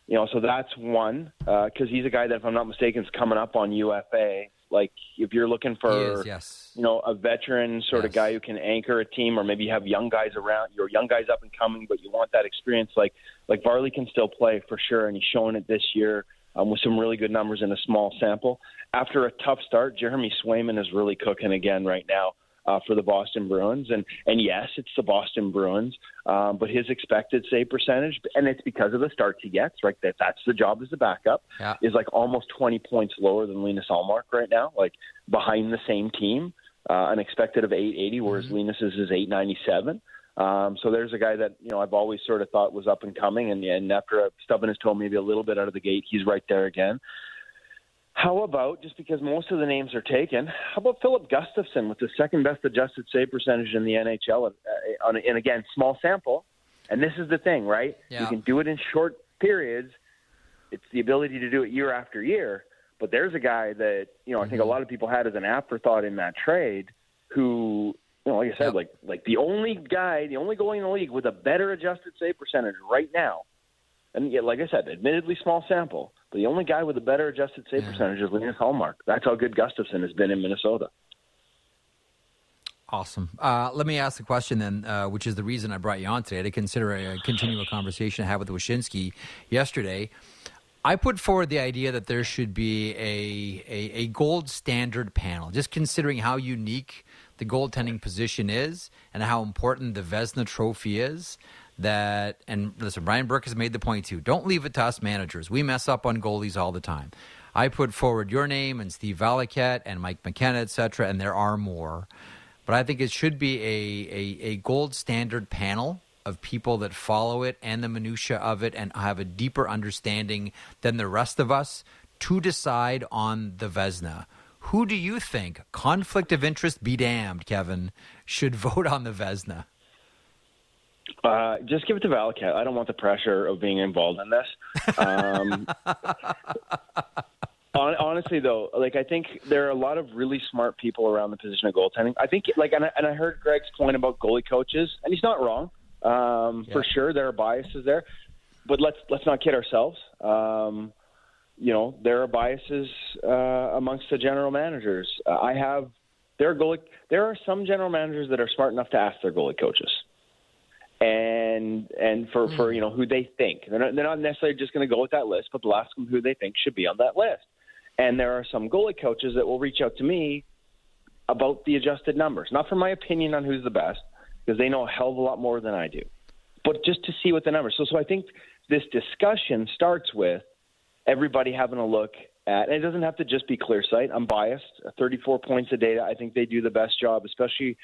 you know, so that's one because uh, he's a guy that, if I'm not mistaken, is coming up on UFA. Like, if you're looking for, is, yes. you know, a veteran sort yes. of guy who can anchor a team, or maybe you have young guys around, your young guys up and coming, but you want that experience. Like, like Varley can still play for sure, and he's showing it this year um, with some really good numbers in a small sample. After a tough start, Jeremy Swayman is really cooking again right now. Uh, for the Boston Bruins, and and yes, it's the Boston Bruins, um, but his expected save percentage, and it's because of the starts he gets. Right, that that's the job as a backup yeah. is like almost 20 points lower than Linus Ullmark right now, like behind the same team, uh, an expected of 880, whereas mm-hmm. Linus's is 897. Um, so there's a guy that you know I've always sort of thought was up and coming, and, and after stubbing his toe maybe a little bit out of the gate, he's right there again. How about just because most of the names are taken? How about Filip Gustavsson with the second best adjusted save percentage in the NHL, uh, on, and again small sample. And this is the thing, right? Yeah. You can do it in short periods. It's the ability to do it year after year. But there's a guy that you know I think a mm-hmm. lot of people had as an afterthought in that trade, who you know, like I said, yep. like like the only guy, the only goalie in the league with a better adjusted save percentage right now, and yet, like I said, admittedly small sample, but the only guy with a better adjusted save yeah. percentage is Linus Ullmark. That's how good Gustavsson has been in Minnesota. Awesome. Uh, let me ask the question then, uh, which is the reason I brought you on today to consider a, a a conversation I had with Wyshynski yesterday. I put forward the idea that there should be a, a, a gold standard panel, just considering how unique the goaltending position is and how important the Vezina Trophy is. That and listen, Brian Burke has made the point too. Don't leave it to us managers. We mess up on goalies all the time. I put forward your name and Steve Valiquette and Mike McKenna, etc., and there are more. But I think it should be a, a, a gold standard panel of people that follow it and the minutia of it and have a deeper understanding than the rest of us to decide on the Vezina. Who do you think, conflict of interest be damned, Kevin, should vote on the Vezina? Uh, just give it to Valiquette. I don't want the pressure of being involved in this. Um, honestly, though, like I think there are a lot of really smart people around the position of goaltending. I think, like, and I, and I heard Greg's point about goalie coaches, and he's not wrong. Um, yeah. For sure, there are biases there, but let's let's not kid ourselves. Um, you know, there are biases uh, amongst the general managers. Uh, I have there are goalie. There are some general managers that are smart enough to ask their goalie coaches and and for mm. for you know who they think they're not, they're not necessarily just going to go with that list, but they'll ask them who they think should be on that list. And there are some goalie coaches that will reach out to me about the adjusted numbers, not for my opinion on who's the best, because they know a hell of a lot more than I do, but just to see what the numbers. So so I think this discussion starts with everybody having a look at, and it doesn't have to just be Clearsight. I'm biased. 34 points of data. I think they do the best job, especially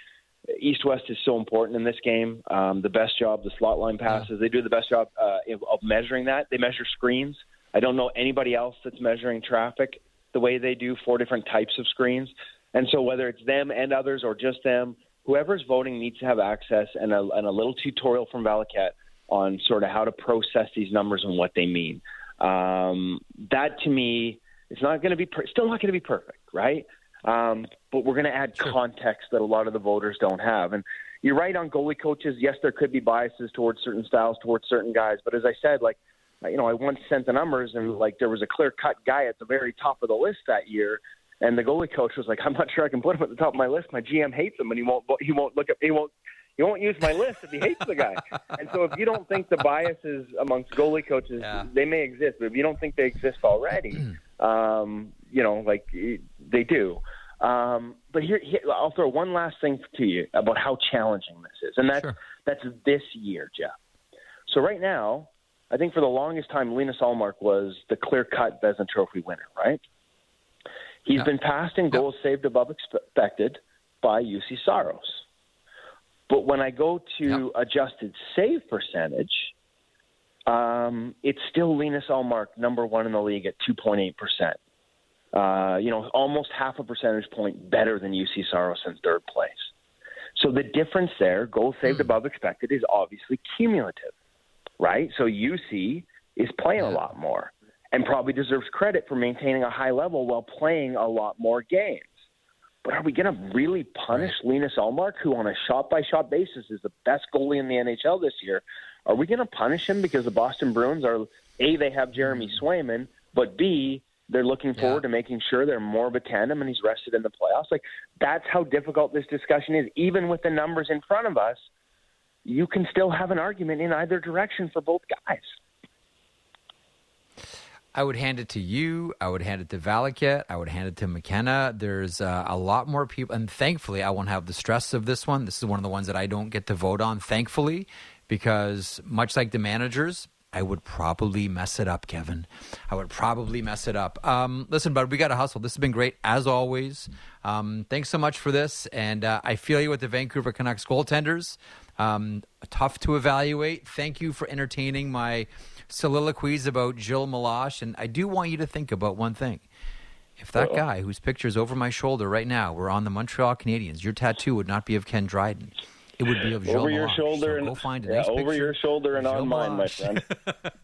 East West is so important in this game. Um, the best job, the slot line passes, yeah. they do the best job uh, of measuring that. They measure screens. I don't know anybody else that's measuring traffic the way they do four different types of screens. And so whether it's them and others or just them, whoever's voting needs to have access and a, and a little tutorial from Valiquette on sort of how to process these numbers and what they mean. Um, that to me, it's not going to be per- still not going to be perfect, right? Um, but we're going to add sure. context that a lot of the voters don't have. And you're right on goalie coaches. Yes, there could be biases towards certain styles, towards certain guys. But as I said, like, you know, I once sent the numbers and like there was a clear cut guy at the very top of the list that year. And the goalie coach was like, "I'm not sure I can put him at the top of my list. My GM hates him, and he won't. He won't look at. He won't. He won't use my list if he hates the guy." and so, if you don't think the biases amongst goalie coaches, yeah. they may exist, but if you don't think they exist already, um, you know, like they do. Um, but here, here, I'll throw one last thing to you about how challenging this is, and that's sure. that's this year, Jeff. So right now, I think for the longest time, Linus Ullmark was the clear-cut Vezina Trophy winner. Right? He's been passed in goals saved above expected by Juuse Saros. But when I go to adjusted save percentage, um, it's still Linus Ullmark, number one in the league at 2.8 percent uh, you know, almost half a percentage point better than Juuse Saros in third place. So the difference there, goals saved mm. above expected, is obviously cumulative, right? So Juuse is playing yeah. a lot more and probably deserves credit for maintaining a high level while playing a lot more games. But are we going to really punish. Linus Ullmark, who on a shot by shot basis is the best goalie in the NHL this year? Are we going to punish him because the Boston Bruins are A, they have Jeremy hmm. Swayman, but B, they're looking forward yeah. to making sure they're more of a tandem and he's rested in the playoffs. Like that's how difficult this discussion is. Even with the numbers in front of us, you can still have an argument in either direction for both guys. I would hand it to you. I would hand it to Valiquette. I would hand it to McKenna. There's uh, a lot more people, and thankfully, I won't have the stress of this one. This is one of the ones that I don't get to vote on, thankfully, because much like the managers, I would probably mess it up, Kevin. I would probably mess it up. Um, listen, bud, we got to hustle. This has been great as always. Um, thanks so much for this, and uh, I feel you with the Vancouver Canucks goaltenders. Um, tough to evaluate. Thank you for entertaining my soliloquies about Gilles Meloche, and I do want you to think about one thing. If that Uh-oh. guy whose picture is over my shoulder right now were on the Montreal Canadiens, your tattoo would not be of Ken Dryden. It would be of Jill over your shoulder so and go find yeah, over your shoulder and on mine, my friend.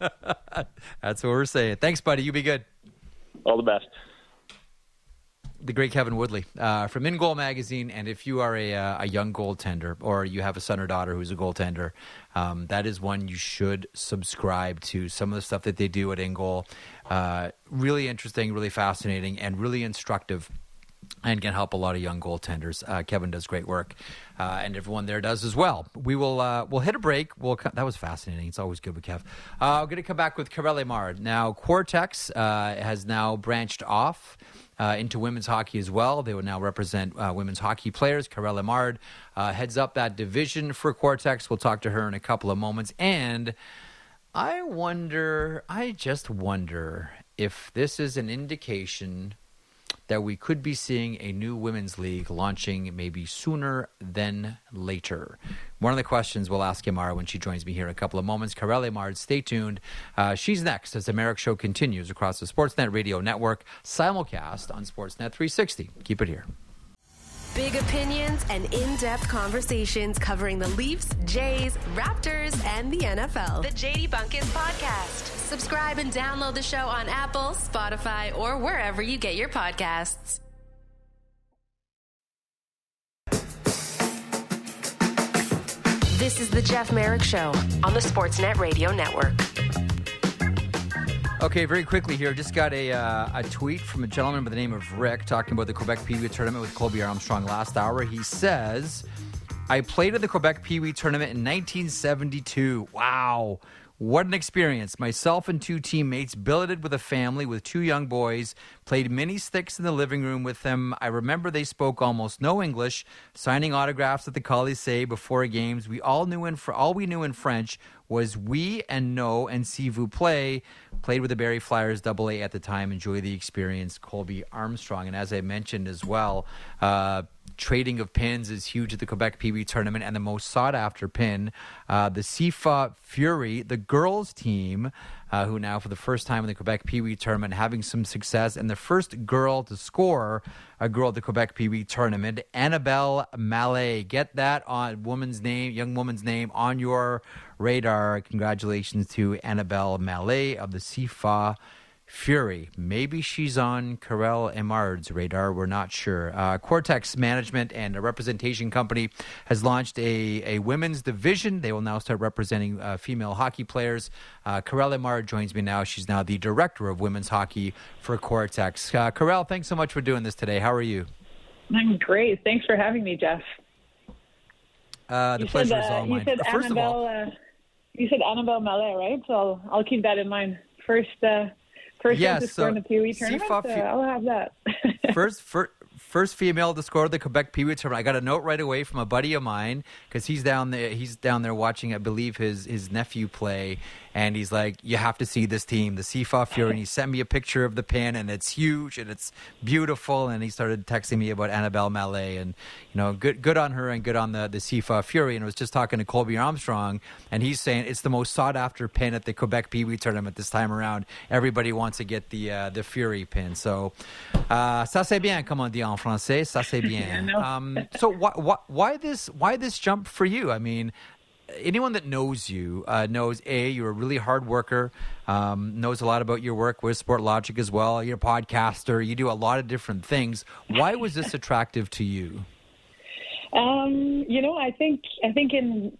That's what we're saying. Thanks, buddy. You be good. All the best. The great Kevin Woodley uh, from In Goal Magazine, and if you are a, uh, a young goaltender or you have a son or daughter who's a goaltender, um, that is one you should subscribe to. Some of the stuff that they do at In Goal, uh, really interesting, really fascinating, and really instructive and can help a lot of young goaltenders. Uh, Kevin does great work, uh, and everyone there does as well. We will uh, we'll hit a break. We'll that was fascinating. It's always good with Kev. I'm going to come back with Karell Emard. Now, uh, has now branched off. Uh, into women's hockey as well. They will now represent women's hockey players. Karell Emard heads up that division for Quartexx. We'll talk to her in a couple of moments. And I wonder, I just wonder if this is an indication that we could be seeing a new women's league launching maybe sooner than later? One of the questions we'll ask Amara when she joins me here in a couple of moments. Karell Emard, stay tuned. Uh, she's next as the Marek Show continues across the Sportsnet Radio Network, simulcast on Sportsnet 360. Keep it here. Big opinions and in depth conversations covering the Leafs, Jays, Raptors, and the NFL. The JD Bunkis Podcast. Subscribe and download the show on Apple, Spotify, or wherever you get your podcasts. This is the Jeff Marek Show on the Sportsnet Radio Network. Okay, very quickly here. Just got a uh, a tweet from a gentleman by the name of Rick talking about the Quebec Pee Wee tournament with Colby Armstrong last hour. He says, "I played at the Quebec Pee Wee tournament in 1972. Wow." What an experience. Myself and two teammates billeted with a family with two young boys, played mini sticks in the living room with them. I remember they spoke almost no English, signing autographs at the Colisée before games. We all knew in all we knew in French was we and no and si vous play. Played with the Barrie Flyers double A at the time. Enjoy the experience, Colby Armstrong. And as I mentioned as well, uh, trading of pins is huge at the Quebec Wee tournament, and the most sought after pin, uh, the CIFA Fury, the girls team, uh, who now for the first time in the Quebec Pee Wee tournament having some success, and the first girl to score a girl at the Quebec Pee Wee tournament, Annabelle Mallet. Get that on woman's name, young woman's name on your radar. Congratulations to Annabelle Mallet of the CIFA Fury. Maybe she's on Karell Emard's radar. We're not sure. Uh, Quartexx Management and a representation company has launched a, a women's division. They will now start representing uh, female hockey players. Uh, Karell Emard joins me now. She's now the director of women's hockey for Quartexx. Uh, Karell, thanks so much for doing this today. How are you? I'm great. Thanks for having me, Jeff. Uh, the you pleasure said, is all uh, mine. You said First Annabelle, of all, uh, you said Annabelle Mallet, right? So I'll, I'll keep that in mind. First, uh, first Yes, to score so in the Pee Wee tournament. So I'll have that. first, fir- first female to score the Quebec Pee Wee tournament. I got a note right away from a buddy of mine because he's down there. He's down there watching, I believe, his his nephew play, and he's like, "You have to see this team, the CFA Fury." And he sent me a picture of the pin, and it's huge and it's beautiful. And he started texting me about Annabelle Mallet, and you know, good good on her and good on the the CFA Fury. And I was just talking to Colby Armstrong, and he's saying it's the most sought after pin at the Quebec Pee Wee tournament this time around. Everybody wants to get the uh, the Fury pin. So, uh, ça c'est bien, comme on dit en français. Ça c'est bien. um, so why, why why this why this jump for you? I mean, anyone that knows you uh, knows a you're a really hard worker, um, knows a lot about your work with Sport Logic as well. You're a podcaster. You do a lot of different things. Why was this attractive to you? Um, you know, I think I think in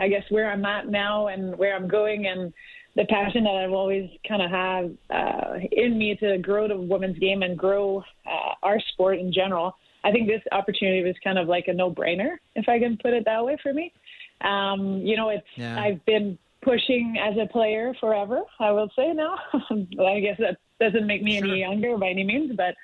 I guess where I'm at now and where I'm going and the passion that I've always kind of had uh, in me to grow the women's game and grow uh, our sport in general. I think this opportunity was kind of like a no-brainer, if I can put it that way for me. Um, you know, it's Yeah. I've been pushing as a player forever. I will say now. I guess that doesn't make me Sure. any younger by any means, but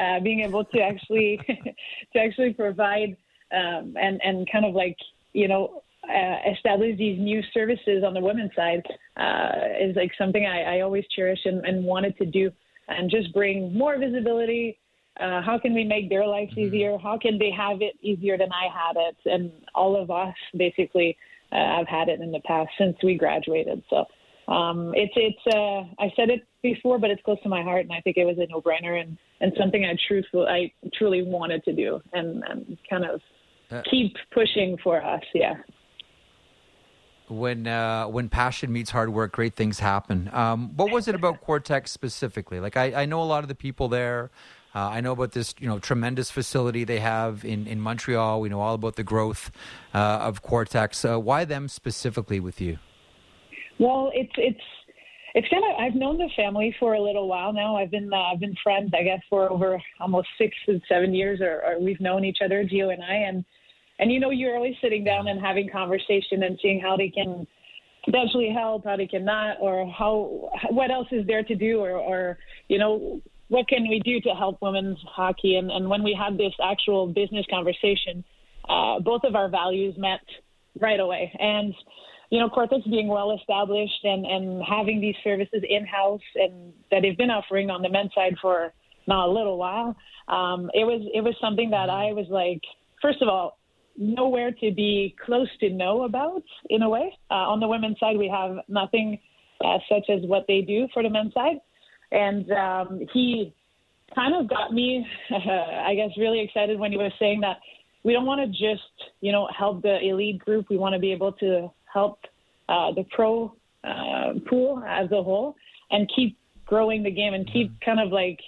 uh, being able to actually to actually provide um, and and kind of like you know uh, establish these new services on the women's side uh, is like something I, I always cherish and, and wanted to do, and just bring more visibility. Uh, how can we make their lives easier? How can they have it easier than I had it? And all of us basically uh, have had it in the past since we graduated. So um, it's it's uh, I said it before, but it's close to my heart, and I think it was a no-brainer and, and something I truthful I truly wanted to do, and, and kind of Uh, keep pushing for us. Yeah. when uh, when passion meets hard work, great things happen. Um, what was it about Quartexx specifically? Like I, I know a lot of the people there. Uh, I know about this, you know, tremendous facility they have in, in Montreal. We know all about the growth uh, of Quartexx. Uh, why them specifically with you? Well, it's it's it's kind of I've known the family for a little while now. I've been uh, I've been friends, I guess, for over almost six and seven years, or, or we've known each other, Gio and I, and and you know you're always sitting down and having conversation and seeing how they can potentially help, how they cannot, or how what else is there to do, or or you know what can we do to help women's hockey. And and when we had this actual business conversation, uh, both of our values met right away, and you know, Quartexx being well established and, and having these services in house and that they've been offering on the men's side for now a little while. Um, it was it was something that I was like, first of all, nowhere to be close to know about in a way. Uh, on the women's side, we have nothing uh, such as what they do for the men's side, and um, he kind of got me, I guess, really excited when he was saying that we don't want to just, you know, help the elite group. We want to be able to help uh, the pro uh, pool as a whole and keep growing the game and keep kind of like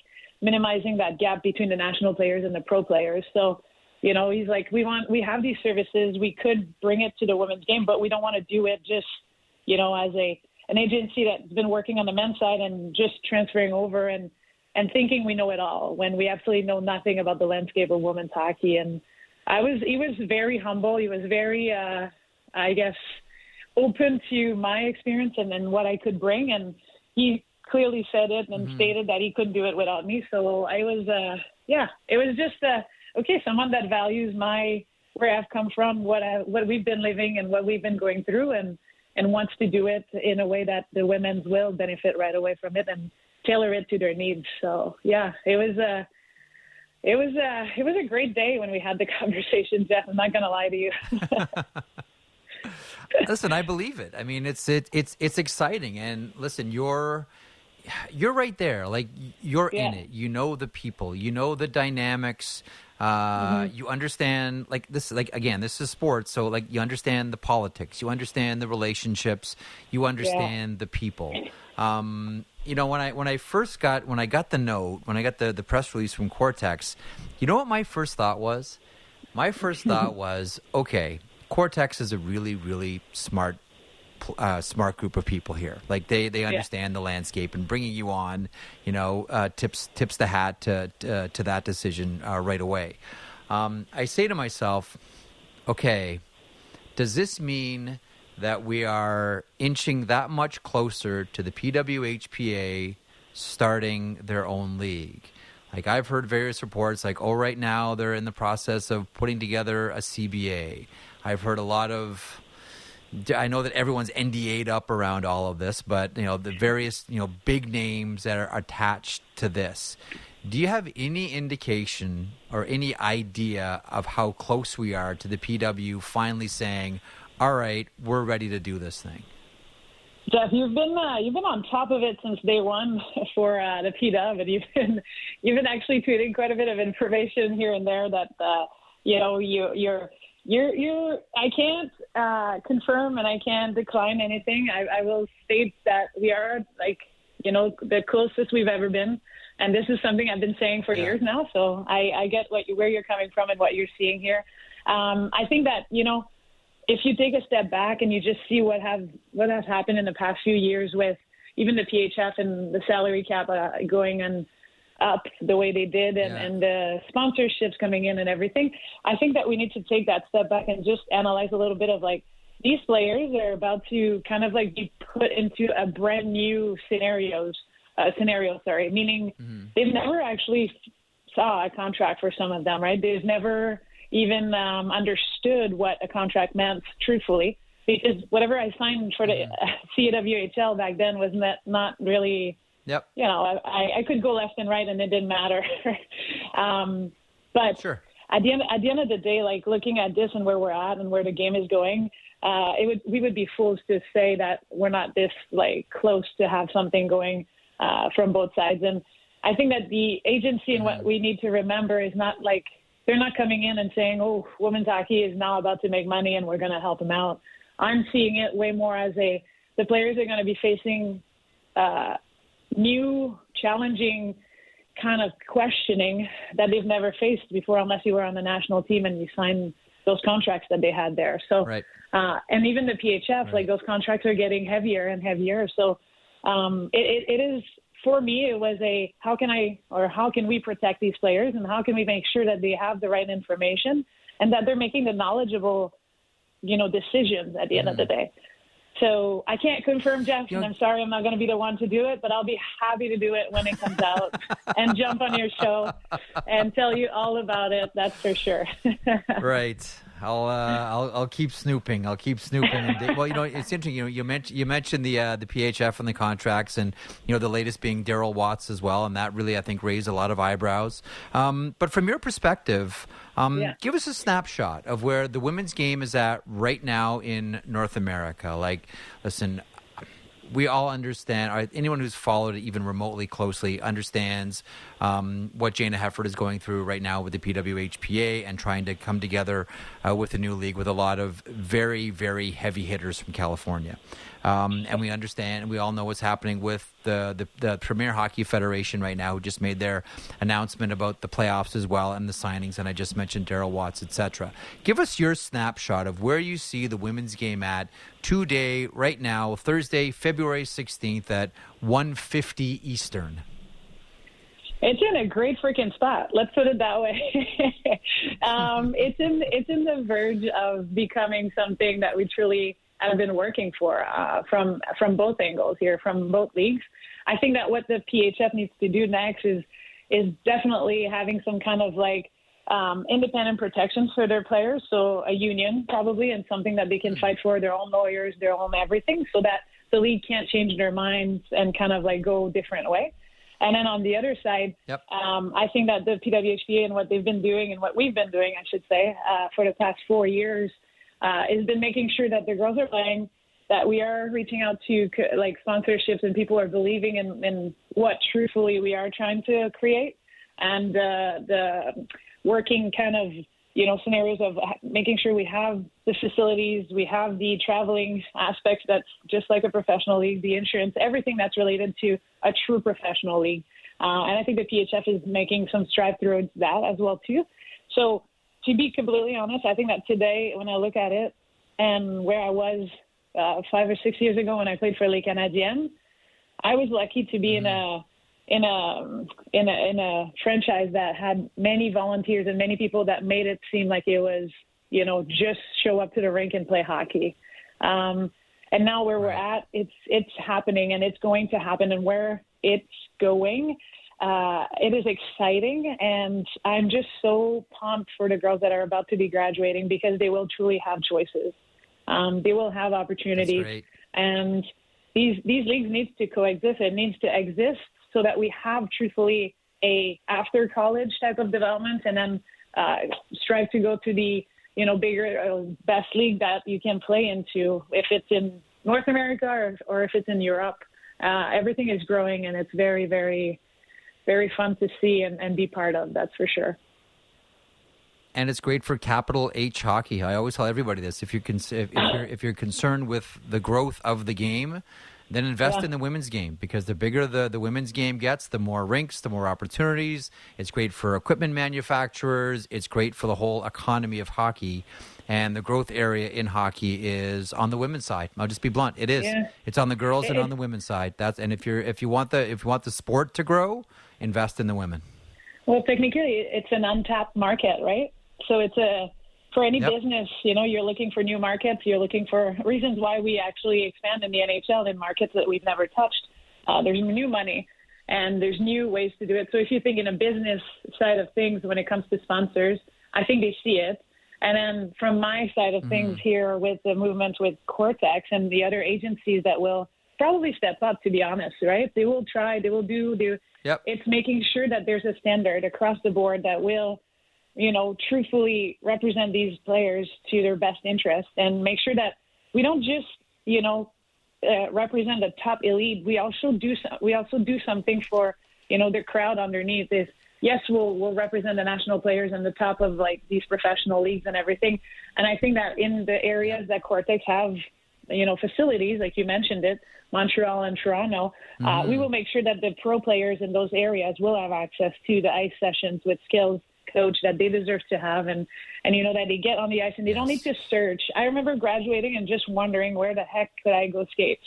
minimizing that gap between the national players and the pro players. So, you know, he's like, we want, we have these services. We could bring it to the women's game, but we don't want to do it just, you know, as a an agency that's been working on the men's side and just transferring over and and thinking we know it all when we absolutely know nothing about the landscape of women's hockey. And I was, he was very humble. He was very, uh, I guess, open to my experience and, and what I could bring. And he clearly said it and mm-hmm. stated that he couldn't do it without me. So I was, uh, yeah, it was just, uh, okay, someone that values my, where I've come from, what I, what we've been living and what we've been going through and, and wants to do it in a way that the women's will benefit right away from it and tailor it to their needs. So yeah, it was a, it was a, it was a great day when we had the conversation, Jeff. I'm not going to lie to you. listen, I believe it. I mean, it's it, it's it's exciting, and listen, you're you're right there. Like you're yeah. in it. You know the people. You know the dynamics. Uh, mm-hmm. You understand like this. Like again, this is sports, so like you understand the politics. You understand the relationships. You understand yeah. the people. Um, you know when I when I first got when I got the note when I got the the press release from Quartexx, you know what my first thought was? My first thought was, okay, Quartexx is a really, really smart, uh, smart group of people here. Like they, they understand yeah. the landscape and bringing you on, you know, uh, tips tips the hat to uh, to that decision uh, right away. Um, I say to myself, okay, does this mean that we are inching that much closer to the PWHPA starting their own league? Like I've heard various reports, like oh, right now they're in the process of putting together a CBA. I've heard a lot of. I know that everyone's NDA'd up around all of this, but you know the various you know big names that are attached to this. Do you have any indication or any idea of how close we are to the PW finally saying, "All right, we're ready to do this thing"? Jeff, you've been uh, you've been on top of it since day one for uh, the PW, and you've been you've been actually tweeting quite a bit of information here and there that uh, you know you you're you're, you're, I can't uh, confirm and I can't decline anything. I, I will state that we are like, you know, the closest we've ever been. And this is something I've been saying for yeah. years now. So I, I get what you, where you're coming from and what you're seeing here. Um, I think that, you know, if you take a step back and you just see what have what has happened in the past few years with even the PHF and the salary cap uh, going and up the way they did and, yeah. and the sponsorships coming in and everything. I think that we need to take that step back and just analyze a little bit of like these players are about to kind of like be put into a brand new scenarios uh, scenario. Sorry, meaning mm-hmm. they've never actually saw a contract for some of them, right? They've never even um, understood what a contract meant, truthfully, because whatever I signed for the mm-hmm. CWHL back then was not not really Yep. You know, I, I could go left and right and it didn't matter. um, but sure. at the end at the end of the day, like looking at this and where we're at and where the game is going, uh, it would we would be fools to say that we're not this like close to have something going uh, from both sides. And I think that the agency and what mm-hmm. we need to remember is not like they're not coming in and saying, "Oh, women's hockey is now about to make money and we're going to help them out." I'm seeing it way more as a the players are going to be facing uh, new, challenging kind of questioning that they've never faced before, unless you were on the national team and you signed those contracts that they had there. So, right. uh, and even the PHF, right. like those contracts are getting heavier and heavier. So, um, it, it, it is for me. It was a how can I or how can we protect these players and how can we make sure that they have the right information and that they're making the knowledgeable, you know, decisions at the end mm. of the mm. day. So I can't confirm, Jeff, and I'm sorry I'm not going to be the one to do it, but I'll be happy to do it when it comes out and jump on your show and tell you all about it. That's for sure. right. I'll, uh, I'll I'll keep snooping. I'll keep snooping. And, well, you know, it's interesting. You know, you mentioned you mentioned the uh, the PHF and the contracts, and you know, the latest being Daryl Watts as well, and that really I think raised a lot of eyebrows. Um, but from your perspective, um, Yeah. give us a snapshot of where the women's game is at right now in North America. Like, listen, we all understand, anyone who's followed it even remotely closely understands um, what Jayna Hefford is going through right now with the PWHPA and trying to come together uh, with a new league with a lot of very, very heavy hitters from California. Um, and we understand, and we all know what's happening with the, the, the Premier Hockey Federation right now, who just made their announcement about the playoffs as well and the signings. And I just mentioned Daryl Watts, etc. Give us your snapshot of where you see the women's game at today, right now, Thursday, February 16th at 1:50 Eastern. It's in a great freaking spot. Let's put it that way. um, it's in it's in the verge of becoming something that we truly have been working for uh, from from both angles here, from both leagues. I think that what the PHF needs to do next is is definitely having some kind of like um, independent protections for their players. So a union probably, and something that they can fight for their own lawyers, their own everything, so that the league can't change their minds and kind of like go a different way. And then on the other side, Yep. um, I think that the PWHPA and what they've been doing and what we've been doing, I should say, uh, for the past four years, uh, has been making sure that the girls are playing, that we are reaching out to like sponsorships and people are believing in, in what truthfully we are trying to create, and uh, the working kind of you know scenarios of making sure we have the facilities, we have the traveling aspects that's just like a professional league, the insurance, everything that's related to a true professional league. Uh, and I think the PHF is making some strides towards that as well too. So to be completely honest, I think that today when I look at it and where I was uh, five or six years ago when I played for Les Canadiennes, I was lucky to be in a in a in a in a franchise that had many volunteers and many people that made it seem like it was you know just show up to the rink and play hockey. Um, and now where we're at, it's it's happening and it's going to happen. And where it's going, uh, it is exciting, and I'm just so pumped for the girls that are about to be graduating because they will truly have choices. Um, they will have opportunities, and these these leagues needs to coexist. It needs to exist so that we have truthfully a after college type of development, and then uh, strive to go to the you know bigger uh, best league that you can play into if it's in North America or, or if it's in Europe. Uh, everything is growing, and it's very very very fun to see and, and be part of. That's for sure. and it's great for capital H hockey. I always tell everybody this: if you're if, if you're if you're concerned with the growth of the game, then invest Yeah. in the women's game because the bigger the the women's game gets, the more rinks, the more opportunities. It's great for equipment manufacturers. It's great for the whole economy of hockey. And the growth area in hockey is on the women's side. I'll just be blunt. It is. Yeah. It's on the girls and It- on the women's side. That's and if you're if you want the if you want the sport to grow, invest in the women. Well, technically, it's an untapped market, right? So it's a for any Yep. business, you know, you're looking for new markets. You're looking for reasons why we actually expand in the NHL in markets that we've never touched. Uh, there's new money, and there's new ways to do it. So if you think in a business side of things, when it comes to sponsors, I think they see it. And then from my side of things here with the movement with Quartexx and the other agencies that will probably step up, to be honest, right? They will try, they will do, they, Yep. it's making sure that there's a standard across the board that will, you know, truthfully represent these players to their best interest and make sure that we don't just, you know, uh, represent the top elite. We also do some, we also do something for, you know, the crowd underneath. Is yes, we'll we'll represent the national players and the top of like these professional leagues and everything. And I think that in the areas that Quartexx have, you know, facilities like you mentioned it, Montreal and Toronto, uh, we will make sure that the pro players in those areas will have access to the ice sessions with skills coach that they deserve to have and and you know that they get on the ice and they don't need to search. I remember graduating and just wondering where the heck could I go skate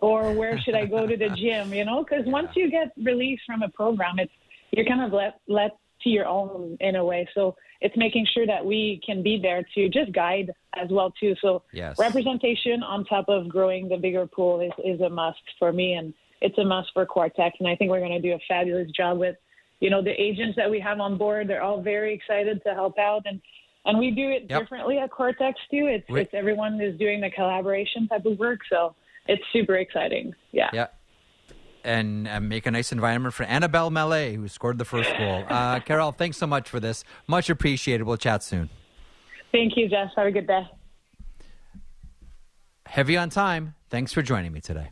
or where should I go to the gym, you know? Cuz once you get released from a program, it's you're kind of let let to your own in a way. So it's making sure that we can be there to just guide as well too. So Yes. representation on top of growing the bigger pool is, is a must for me and it's a must for Quartexx and I think we're going to do a fabulous job with you know the agents that we have on board they're all very excited to help out and and we do it Yep. differently at Quartexx too. It's it's everyone is doing the collaboration type of work, so it's super exciting. Yeah. Yeah. And uh, make a nice environment for Annabelle Mallet, who scored the first goal. Uh, Karell, thanks so much for this. Much appreciated. We'll chat soon. Thank you, Jeff. Have a good day. Heavy on time. Thanks for joining me today.